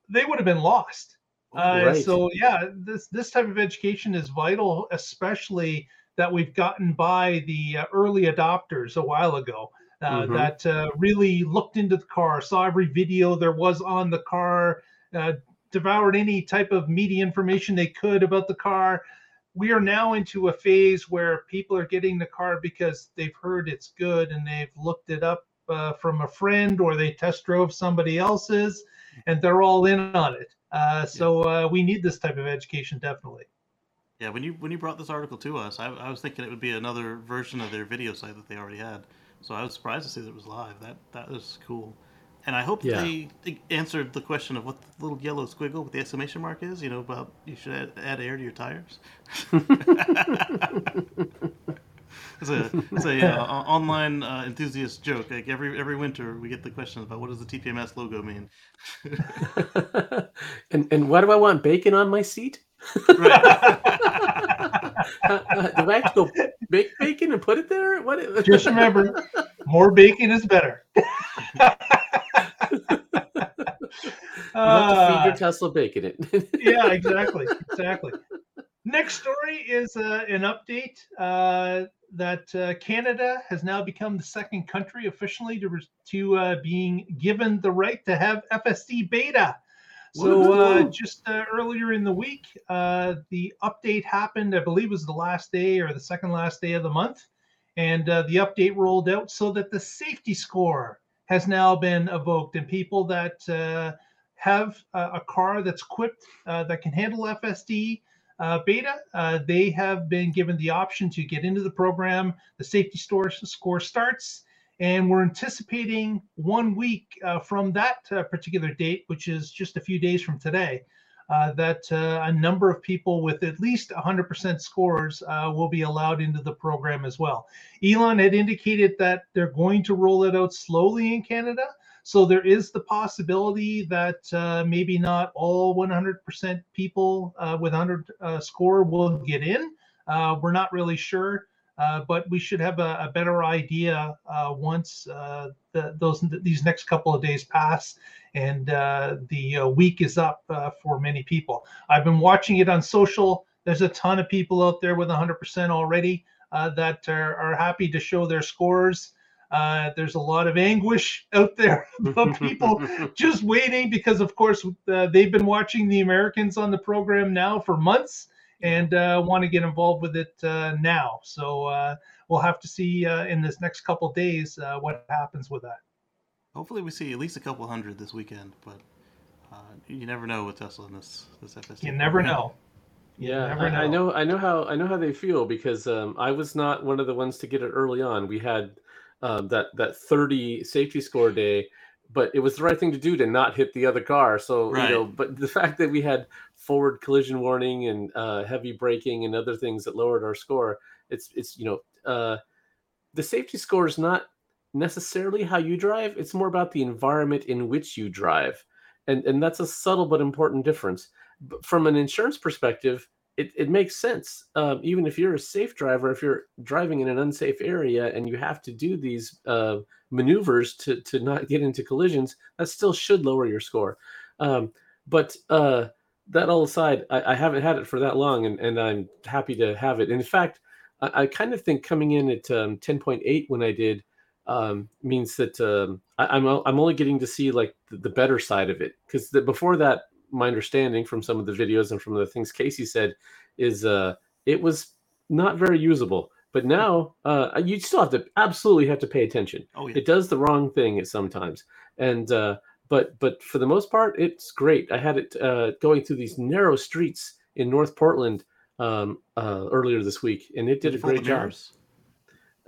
they would have been lost. Uh, Right. So yeah, this this type of education is vital, especially that we've gotten by the uh, early adopters a while ago. Uh, Mhm. That uh, really looked into the car, saw every video there was on the car, uh, devoured any type of media information they could about the car we are now into a phase where people are getting the car because they've heard it's good and they've looked it up uh, from a friend or they test drove somebody else's and they're all in on it. Uh, so uh, we need this type of education definitely. Yeah, when you when you brought this article to us, I, I was thinking it would be another version of their video site that they already had. So I was surprised to see that it was live. That that was cool. And I hope Yeah. they, they answered the question of what the little yellow squiggle with the exclamation mark is. You know about you should add, add air to your tires. *laughs* it's a it's a uh, online uh, enthusiast joke. Like every every winter, we get the question about what does the TPMS logo mean. *laughs* and and why do I want bacon on my seat? right. *laughs* *laughs* Uh, uh, do I have to go bake bacon and put it there? What? Just remember, more bacon is better. *laughs* *laughs* You have to feed Uh, your Tesla bacon it. yeah, exactly, exactly. Next story is uh, an update uh, that uh, Canada has now become the second country officially to re- to uh, being given the right to have FSD beta. So uh, just uh, earlier in the week, uh, the update happened. I believe it was the last day or the second last day of the month, and uh, the update rolled out so that the safety score has now been evoked, and people that uh, have uh, a car that's equipped uh, that can handle FSD uh, beta, uh, they have been given the option to get into the program. The safety store score starts, and we're anticipating one week uh, from that uh, particular date, which is just a few days from today, uh, that uh, a number of people with at least 100% scores uh, will be allowed into the program as well. Elon had indicated that they're going to roll it out slowly in Canada. So there is the possibility that uh, maybe not all 100% people uh, with 100 uh, score will get in. We're not really sure, but we should have a, a better idea uh, once uh, the, those these next couple of days pass and uh, the uh, week is up uh, for many people. I've been watching it on social. There's a ton of people out there with 100% already uh, that are, are happy to show their scores. Uh, there's a lot of anguish *laughs* out there about people *laughs* just waiting because, of course, uh, they've been watching the Americans on the program now for months and uh, want to get involved with it uh, now. So uh, we'll have to see uh, in this next couple days uh, what happens with that. Hopefully, we see at least a couple hundred this weekend, but uh, you never know with Tesla and this this FSD. You never program. know. Yeah, never I, I know. I know how. I know how they feel because um, I was not one of the ones to get it early on. We had um, that that thirty safety score day, but it was the right thing to do to not hit the other car. So Right. you know, but the fact that we had forward collision warning and uh, heavy braking and other things that lowered our score, it's it's you know, uh, the safety score is not necessarily how you drive. It's more about the environment in which you drive, and and that's a subtle but important difference but from an insurance perspective, it, it makes sense. Um, even if you're a safe driver, if you're driving in an unsafe area and you have to do these uh, maneuvers to, to not get into collisions, that still should lower your score. Um, but uh, that all aside, I, I haven't had it for that long and, and I'm happy to have it. in fact, I, I kind of think coming in at um, 10.8 when I did um, means that um, I, I'm, o- I'm only getting to see like the, the better side of it because before that my understanding from some of the videos and from the things Casey said is uh it was not very usable. But now uh you still have to absolutely have to pay attention. Oh yeah. It does the wrong thing at sometimes. And uh but but for the most part it's great. I had it uh going through these narrow streets in North Portland um uh earlier this week and it did you a great job.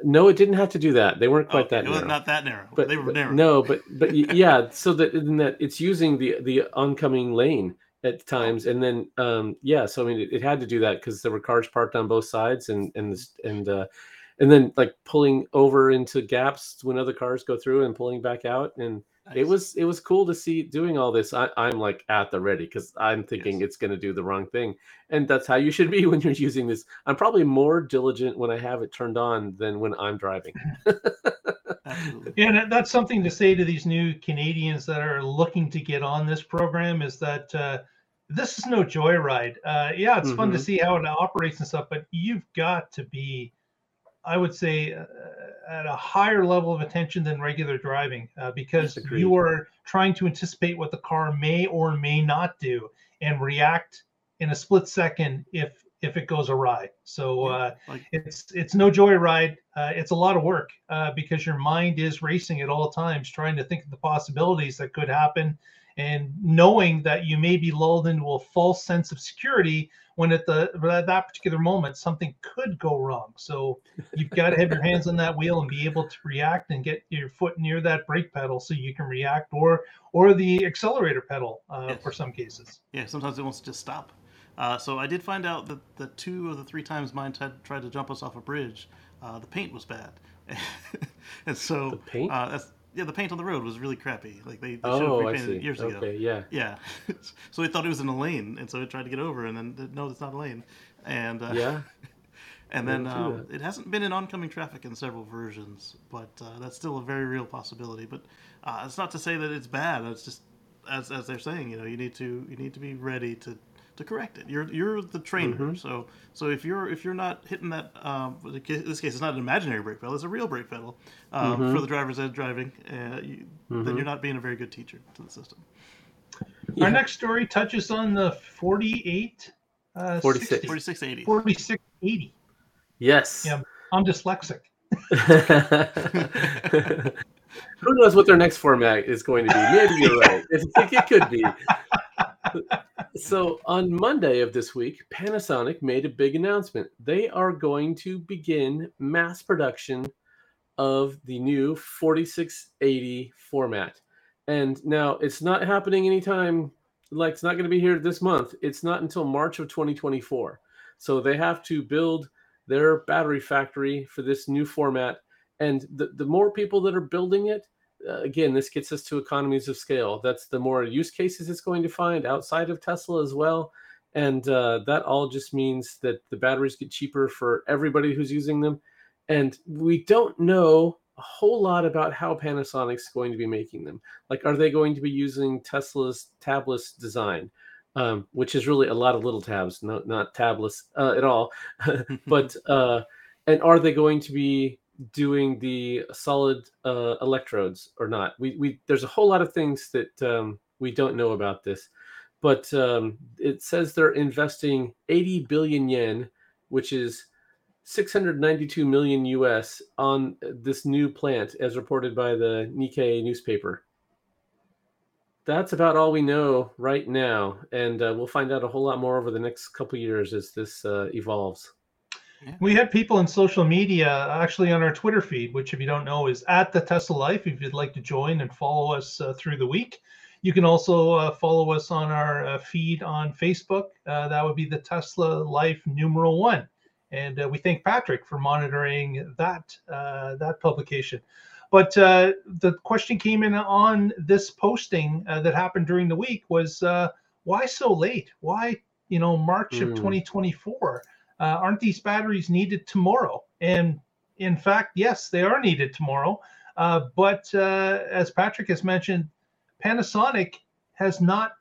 No, it didn't have to do that. They weren't quite Okay, that it was narrow not that narrow, but, they were but narrow. no but but yeah so that in that it's using the the oncoming lane at times and then um yeah so i mean it, it had to do that because there were cars parked on both sides and and this and uh and then like pulling over into gaps when other cars go through and pulling back out and it was it was cool to see doing all this I, i'm like at the ready because i'm thinking Yes. it's going to do the wrong thing and that's how you should be *laughs* when you're using this i'm probably more diligent when i have it turned on than when i'm driving *laughs* Yeah, and that's something to say to these new Canadians that are looking to get on this program is that uh, this is no joyride. Uh, yeah, it's fun to Mhm. see how it operates and stuff, but you've got to be, I would say, uh, at a higher level of attention than regular driving uh, because you are trying to anticipate what the car may or may not do and react in a split second if if it goes awry. So. Uh, it's it's no joyride. Uh, it's a lot of work uh, because your mind is racing at all times, trying to think of the possibilities that could happen, and knowing that you may be lulled into a false sense of security when at the at that particular moment something could go wrong. So you've got to have your hands on that wheel and be able to react and get your foot near that brake pedal so you can react, or or the accelerator pedal uh, Yes. for some cases. Yeah, sometimes it wants to just stop. Uh, so I did find out that the two of the three times mine tried, tried to jump us off a bridge, uh, the paint was bad, *laughs* and so The paint? Uh, that's, yeah, the paint on the road was really crappy. Like they, they should have Oh, repainted it years ago. Okay, yeah. Yeah, *laughs* so it thought it was in a lane, and so it tried to get over, and then no, it's not a lane, and uh, Yeah. *laughs* and then um, it hasn't been in oncoming traffic in several versions, but uh, that's still a very real possibility. But uh, it's not to say that it's bad. It's just as, as they're saying, you know, you need to you need to be ready to, to correct it. You're you're the trainer, Mhm. so so if you're if you're not hitting that, um, in this case, it's not an imaginary brake pedal; it's a real brake pedal um, Mhm. for the driver's ed driving. Uh, you, Then Mhm. you're not being a very good teacher to the system. Yeah. Our next story touches on the 48, uh, 46. 60, 4680. 4680. Yes. Yeah. I'm dyslexic. *laughs* *laughs* Who knows what their next format is going to be? Maybe you're right. I think it could be. So on Monday of this week, Panasonic made a big announcement. They are going to begin mass production of the new 4680 format. And now it's not happening anytime like it's not going to be here this month. It's not until March of 2024. So they have to build their battery factory for this new format and the, the more people that are building it again this gets us to economies of scale. That's the more use cases it's going to find outside of tesla as well. And uh, that all just means that the batteries get cheaper for everybody who's using them. And we don't know a whole lot about how panasonic's going to be making them. Like are they going to be using tesla's tabless design? Um, which is really a lot of little tabs no, not tabless uh, at all. *laughs* But uh, and are they going to be doing the solid uh, electrodes or not? We we there's a whole lot of things that um, we don't know about this, but um, it says they're investing 80 billion yen, which is 692 million US, on this new plant, as reported by the Nikkei newspaper. That's about all we know right now, and uh, we'll find out a whole lot more over the next couple years as this uh, evolves. We had people in social media, actually on our Twitter feed, which, if you don't know, is at the Tesla Life. If you'd like to join and follow us uh, through the week, you can also uh, follow us on our uh, feed on Facebook. Uh, that would be the Tesla Life numeral one. And uh, we thank Patrick for monitoring that uh, that publication. But uh, the question came in on this posting uh, that happened during the week was uh, why so late? Why you know March of Hmm. 2024? Uh, aren't these batteries needed tomorrow? And in fact, yes, they are needed tomorrow. Uh, but uh, as Patrick has mentioned, Panasonic has not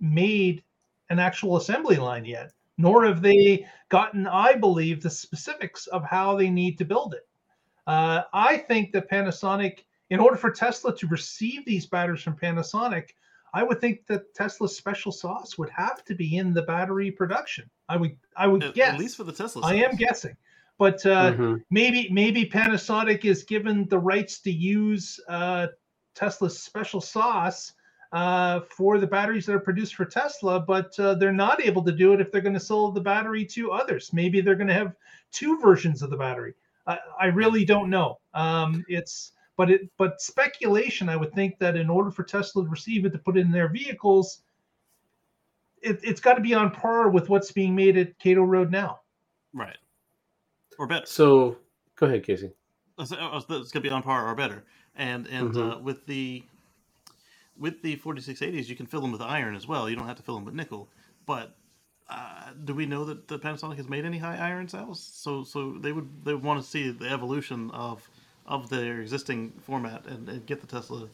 made an actual assembly line yet, nor have they gotten, I believe, the specifics of how they need to build it. Uh, I think that Panasonic, in order for Tesla to receive these batteries from Panasonic, I would think that Tesla's special sauce would have to be in the battery production. I would, I would At, guess. at least for the Tesla. I am guessing, but uh, Mhm. maybe maybe Panasonic is given the rights to use uh, Tesla's special sauce uh, for the batteries that are produced for Tesla, but uh, they're not able to do it if they're going to sell the battery to others. Maybe they're going to have two versions of the battery. I, I really don't know. Um, it's but it but speculation. I would think that in order for Tesla to receive it to put it in their vehicles, it, it's got to be on par with what's being made at Kato Road now. Right. Or better. So go ahead, Casey. It's it's going to be on par or better. And and uh, with the with the 4680s, you can fill them with iron as well. You don't have to fill them with nickel. But uh, do we know that the Panasonic has made any high iron cells? So so they would they would want to see the evolution of of their existing format and, and get the Tesla,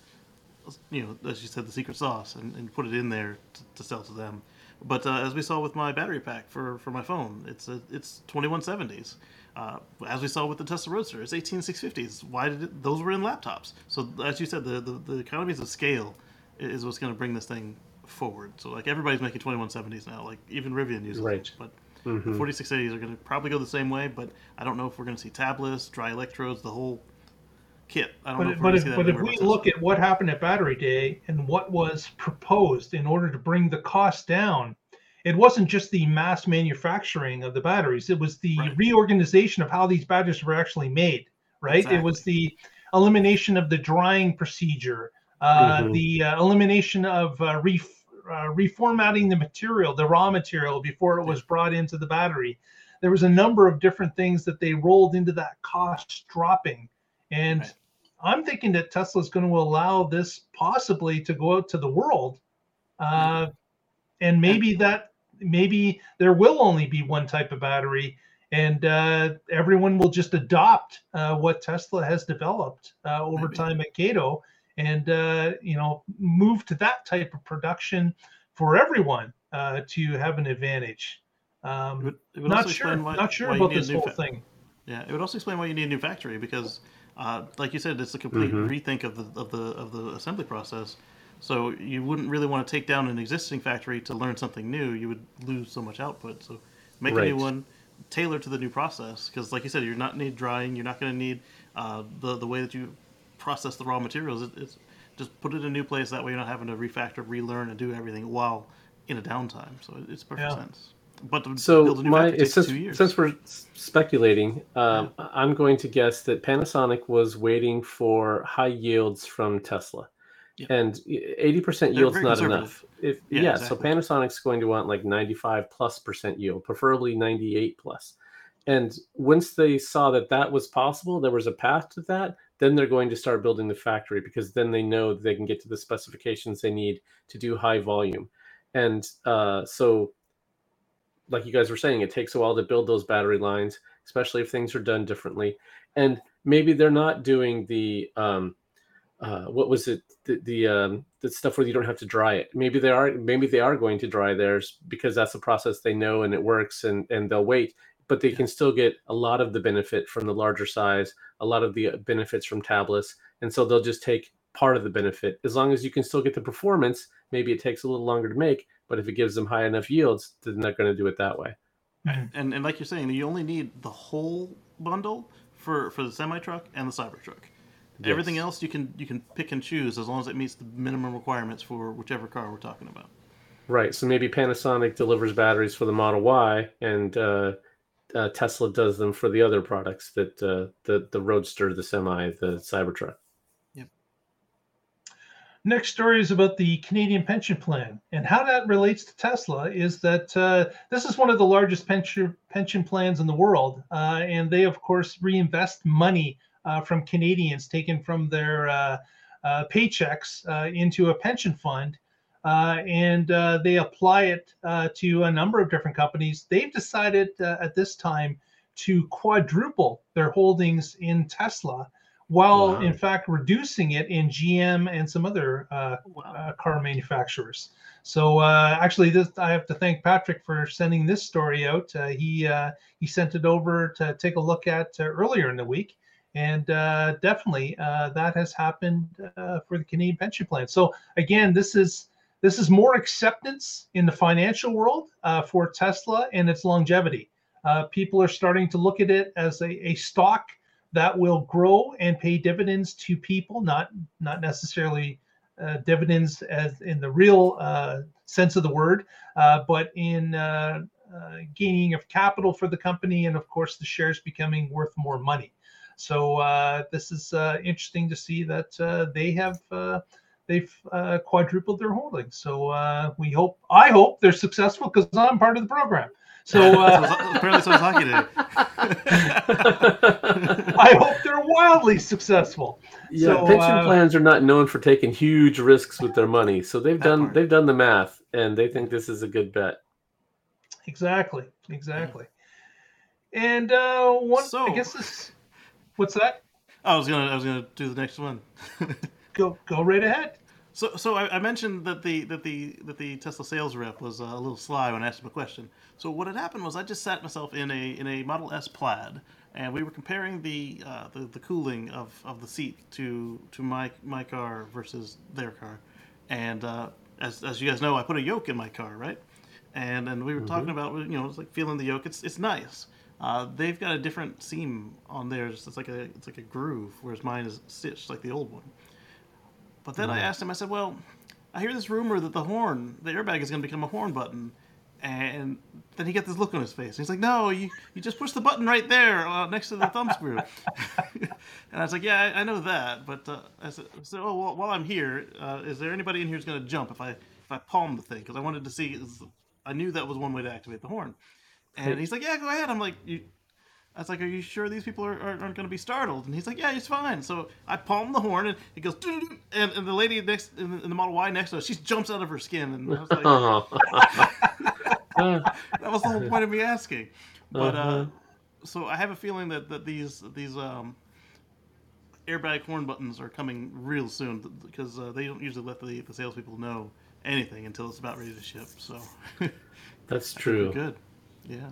you know, as you said, the secret sauce and, and put it in there to, to sell to them. But uh, as we saw with my battery pack for, for my phone, it's a, it's 2170s. Uh, as we saw with the Tesla Roadster, it's 18650s. Why did it, those were in laptops? So as you said, the, the, the economies of scale is what's going to bring this thing forward. So like everybody's making 2170s now. Like even Rivian uses Right. it. But Mhm. the 4680s are going to probably go the same way. But I don't know if we're going to see tabless, dry electrodes, the whole kit. I don't know But, if we're but if, but if we but look at what happened at Battery Day and what was proposed in order to bring the cost down, it wasn't just the mass manufacturing of the batteries, it was the Right. reorganization of how these batteries were actually made, right? It was the elimination of the drying procedure, uh, Mhm. the uh, elimination of uh, re- uh, reformatting the material, the raw material, before it was brought into the battery. There was a number of different things that they rolled into that cost dropping. And Right. I'm thinking that Tesla is going to allow this possibly to go out to the world. Uh, and maybe that, maybe there will only be one type of battery and uh, everyone will just adopt uh, what Tesla has developed uh, over Maybe. time at Kato and, uh, you know, move to that type of production for everyone uh, to have an advantage. It Um, would, it would not sure, why, not sure why you about this whole fa- thing. Yeah, it would also explain why you need a new factory because, uh, like you said, it's a complete Mhm. rethink of the of the of the assembly process. So you wouldn't really want to take down an existing factory to learn something new. You would lose so much output. So make a new one, tailored to the new process. Because, like you said, you're not need drying. You're not going to need uh, the the way that you process the raw materials. It, it's just put it in a new place. That way, you're not having to refactor, relearn, and do everything while in a downtime. So it, it's perfect Yeah. sense. But to So build a new my since, two years. since we're speculating, um, I'm going to guess that Panasonic was waiting for high yields from Tesla, Yeah. and eighty percent They're yield's not enough. If Yeah, yeah, exactly. so Panasonic's going to want like ninety-five plus percent yield, preferably ninety-eight plus. And once they saw that that was possible, there was a path to that. Then they're going to start building the factory because then they know they can get to the specifications they need to do high volume. And uh, so like you guys were saying, it takes a while to build those battery lines, especially if things are done differently. And maybe they're not doing the um, uh, what was it the the, um, the stuff where you don't have to dry it. Maybe they are maybe they are going to dry theirs because that's a process they know and it works and and they'll wait. But they can still get a lot of the benefit from the larger size, a lot of the benefits from tabless, and so they'll just take part of the benefit as long as you can still get the performance. Maybe it takes a little longer to make, but if it gives them high enough yields, then they're going to do it that way. and and like you're saying, you only need the whole bundle for for the semi truck and the Cybertruck. Everything Yes. else you can you can pick and choose as long as it meets the minimum requirements for whichever car we're talking about. Right. So maybe Panasonic delivers batteries for the Model Y, and uh, uh, Tesla does them for the other products that uh, the the Roadster, the Semi, the Cybertruck. Next story is about the Canadian pension plan and how that relates to Tesla. Is that uh, this is one of the largest pension pension plans in the world, uh, and they of course reinvest money uh, from Canadians taken from their uh, uh, paychecks uh, into a pension fund, and they apply it to a number of different companies. They've decided at this time to quadruple their holdings in Tesla while Wow. in fact reducing it in GM and some other uh, Wow. uh, car manufacturers. So uh, actually, this I have to thank Patrick for sending this story out. Uh, he uh, he sent it over to take a look at uh, earlier in the week, and uh, definitely uh, that has happened uh, for the Canadian pension plan. So again, this is this is more acceptance in the financial world uh, for Tesla and its longevity. Uh, people are starting to look at it as a, a stock that will grow and pay dividends to people, not not necessarily uh, dividends as in the real uh, sense of the word, uh, but in uh, uh, gaining of capital for the company, and of course the shares becoming worth more money. So uh, this is interesting to see that they have they've quadrupled their holdings. So we hope I hope they're successful because I'm part of the program. So *laughs* uh, apparently, so is Hockey *laughs* Day. I hope they're wildly successful. Yeah, So, pension uh, plans are not known for taking huge risks with their money, so they've done part. they've done the math, and they think this is a good bet. Exactly, exactly. And uh, one, I guess this. What's that? I was gonna I was gonna do the next one. *laughs* Go go right ahead. So, so I, I mentioned that the that the that the Tesla sales rep was uh, a little sly when I asked him a question. So what had happened was I just sat myself in a in a Model S Plaid, and we were comparing the uh, the, the cooling of, of the seat to to my my car versus their car, and uh, as as you guys know, I put a yoke in my car, right? And and we were talking about you know it's like feeling the yoke. It's it's nice, Uh, they've got a different seam on theirs. It's like a it's like a groove, whereas mine is stitched like the old one. But then I asked him. I said, "Well, I hear this rumor that the horn, the airbag, is going to become a horn button." And then he got this look on his face. He's like, "No, you you just push the button right there uh, next to the thumb screw." *laughs* and I was like, "Yeah, I, I know that, but uh, I said, oh, well, while I'm here, uh, is there anybody in here who's going to jump if I if I palm the thing? Because I wanted to see. I knew that was one way to activate the horn." And he's like, "Yeah, go ahead." I'm like, "You." I was like, "Are you sure these people are, are, aren't going to be startled?" And he's like, "Yeah, he's fine." So I palm the horn, and it goes, and, and the lady next in the, in the Model Y next to us, she jumps out of her skin, and I was like, *laughs* *laughs* that was the whole point of me asking. But uh, Uh-huh. so I have a feeling that, that these these um, airbag horn buttons are coming real soon because uh, they don't usually let the, the salespeople know anything until it's about ready to ship. So *laughs* that's true. good, yeah.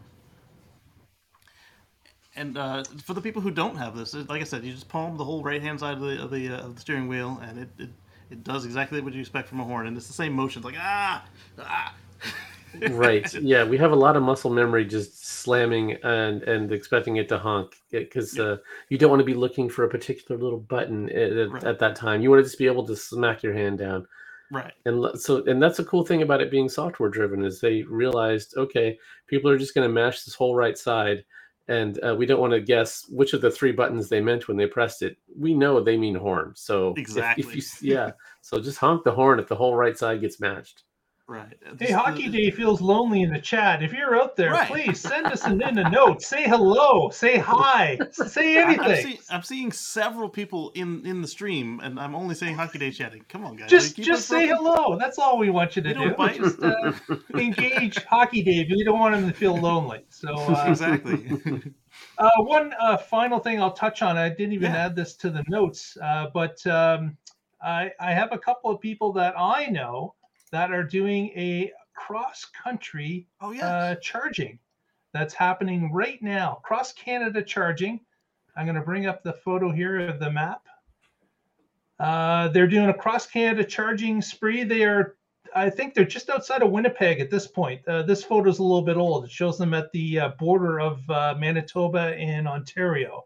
And uh, for the people who don't have this, like I said, you just palm the whole right hand side of the of the, uh, of the steering wheel, and it, it it does exactly what you expect from a horn, and it's the same motion, like ah ah. *laughs* right yeah we have a lot of muscle memory just slamming and and expecting it to honk because Yeah. uh, you don't want to be looking for a particular little button at, at, Right. at that time you want to just be able to smack your hand down Right. and so and that's a cool thing about it being software driven is they realized okay people are just going to mash this whole right side and uh, we don't want to guess which of the three buttons they meant when they pressed it. We know they mean horn. So if- if, Exactly. you yeah. So just honk the horn if the whole right side gets matched Right. Hey, Hockey Day feels lonely in the chat. If you're out there, Right. please send us an *laughs* in a note. Say hello. Say hi. Say I- I'm, anything. see, I'm seeing several people in, in the stream, and I'm only saying Hockey Day chatting. Come on, guys. Just just say hello. That's all we want you to We do. Just uh, engage Hockey Day. We don't want him to feel lonely. So *laughs* uh, exactly. *laughs* Uh, one uh, final thing I'll touch on. I didn't even Yeah. add this to the notes, uh, but um, I, I have a couple of people that I know that are doing a cross country oh yeah. uh, charging that's happening right now. Cross Canada charging. I'm going to bring up the photo here of the map. Uh, they're doing a cross Canada charging spree. They are, I think, they're just outside of Winnipeg at this point. Uh, this photo is a little bit old. It shows them at the uh, border of uh, Manitoba and Ontario.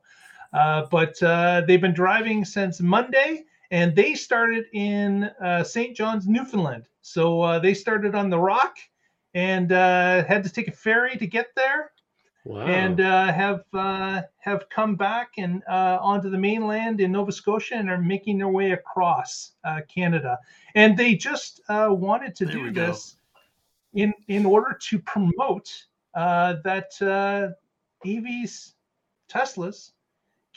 Uh, but uh, they've been driving since Monday, and they started in uh, St. John's, Newfoundland. So uh, they started on the Rock and uh, had to take a ferry to get there wow and uh, have uh, have come back and uh, onto the mainland in Nova Scotia and are making their way across uh, Canada. And they just uh, wanted to There do go. this in in order to promote uh, that uh, EVs, Teslas,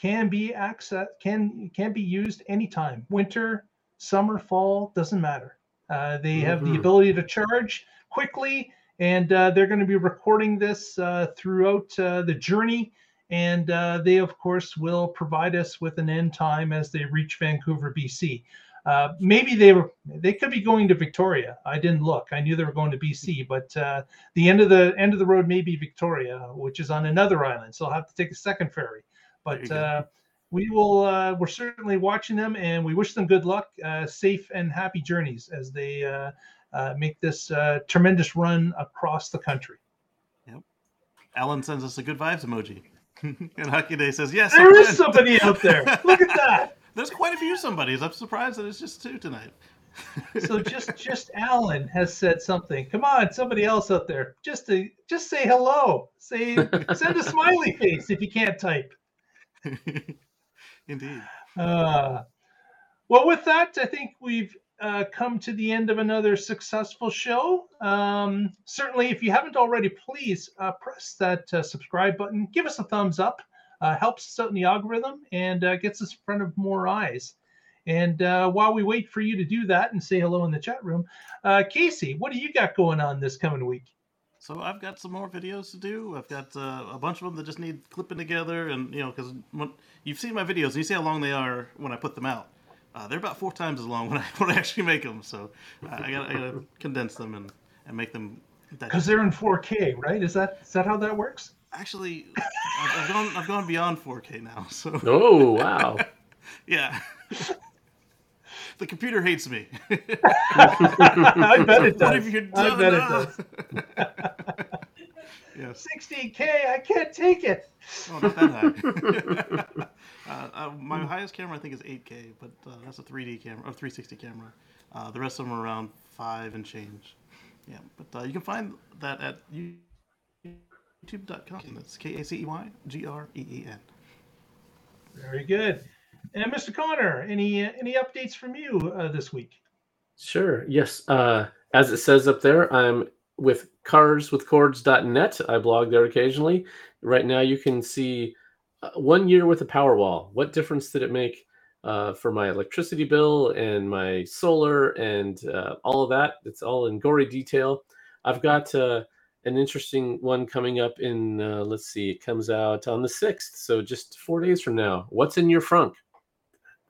can be access can can be used anytime, winter, summer, fall, doesn't matter. Uh, they have the Mhm. ability to charge quickly and uh, they're going to be recording this uh, throughout uh, the journey. And uh, they, of course, will provide us with an end time as they reach Vancouver, BC. Uh, maybe they were they could be going to Victoria. I didn't look. I knew they were going to BC, but uh, the end of the end of the road may be Victoria, which is on another island. So I'll have to take a second ferry. But uh, we will. Uh, we're certainly watching them, and we wish them good luck, uh, safe and happy journeys as they uh, uh, make this uh, tremendous run across the country. Yep. Alan sends us a good vibes emoji. *laughs* and Hockey Day says, yes. There I'm is in." somebody out there. Look at that. *laughs* There's quite a few somebodies. I'm surprised that it's just two tonight. *laughs* So just just Alan has said something. Come on, somebody else out there. Just to just say hello. Say send a smiley face if you can't type. *laughs* Indeed. Uh, well, with that, I think we've uh, come to the end of another successful show. Um, certainly, if you haven't already, please uh, press that uh, subscribe button. Give us a thumbs up. Uh, helps us out in the algorithm and uh, gets us in front of more eyes. And uh, while we wait for you to do that and say hello in the chat room, Casey, what do you got going on this coming week? So I've got some more videos to do. I've got uh, a bunch of them that just need clipping together, and you know, because you've seen my videos, and you see how long they are when I put them out. Uh, they're about four times as long *laughs* when I when I actually make them. So uh, I got I gotta condense them and, and make them. Because they're in 4K, right? Is that is that how that works? Actually, I've, I've gone I've gone beyond 4K now. So oh wow *laughs* yeah, *laughs* the computer hates me. *laughs* I bet it What have does. you I done? bet it does. *laughs* Yes. 60k, I can't take it. Oh, not that high. *laughs* uh, uh, my highest camera I think is 8K, but uh, that's a 3D camera or 360 camera. Uh, the rest of them are around five and change. Yeah, but uh, you can find that at youtube.com. That's K A C E Y G R E E N. Very good. And Mr. Connor, any uh, any updates from you uh, this week? Sure. Yes. Uh, as it says up there, I'm with carswithcords.net. I blog there occasionally. Right now, you can see uh, one year with a Powerwall. What difference did it make uh, for my electricity bill and my solar and uh, all of that? It's all in gory detail. I've got uh, an interesting one coming up in, uh, let's see, it comes out on the 6th. So just four days from now. What's in your frunk?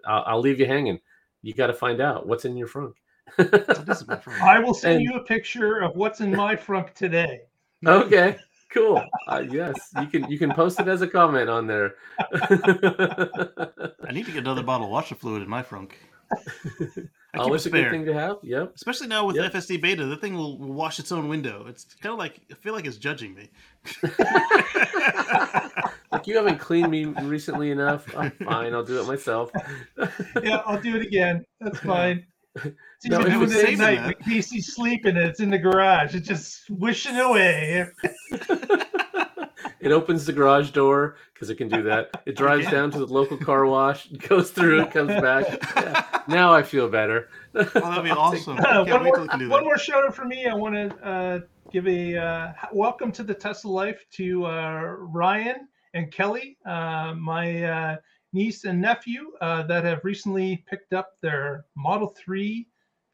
I'll, I'll leave you hanging. You got to find out what's in your frunk. That is my *laughs* friend. I will send And- you a picture of what's in my frunk today. okay *laughs* cool uh, yes you can you can post it as a comment on there I need to get another bottle of washer fluid in my frunk. *laughs* I keep a always a good spare. thing to have yep Especially now with Yep. FSD beta, the thing will, will wash its own window. It's kind of like I feel like it's judging me. Like you haven't cleaned me recently enough i'm fine i'll do it myself Yeah, I'll do it again. That's fine. *laughs* It's No, even if doing it's it at saving night that- when Casey's sleeping and it's in the garage. It's just wishing away. *laughs* it opens the garage door because it can do that it *laughs* drives Yeah. down to the local car wash goes through it comes back Yeah, now i feel better Oh, that'd be awesome. Uh, one, more, we one more shout out for me. I want to uh, give a uh, welcome to the Tesla Life to uh, Ryan and Kelly, uh, my uh, niece and nephew uh, that have recently picked up their Model 3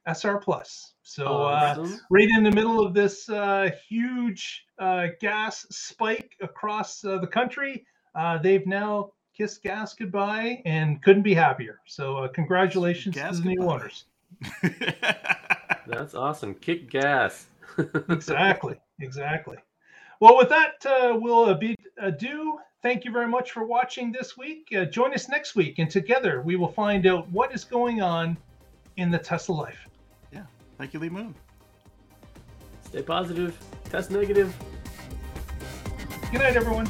SR Plus. So, uh, Awesome. right in the middle of this uh, huge uh, gas spike across uh, the country, uh, they've now kissed gas goodbye and couldn't be happier. So, uh, congratulations Gas to the new owners. *laughs* that's awesome kick gas *laughs* exactly exactly well with that uh, we'll uh, bid adieu thank you very much for watching this week. Uh, join us next week and together we will find out what is going on in the tesla life. Yeah. Thank you, Lee Moon. stay positive. Test negative. Good night everyone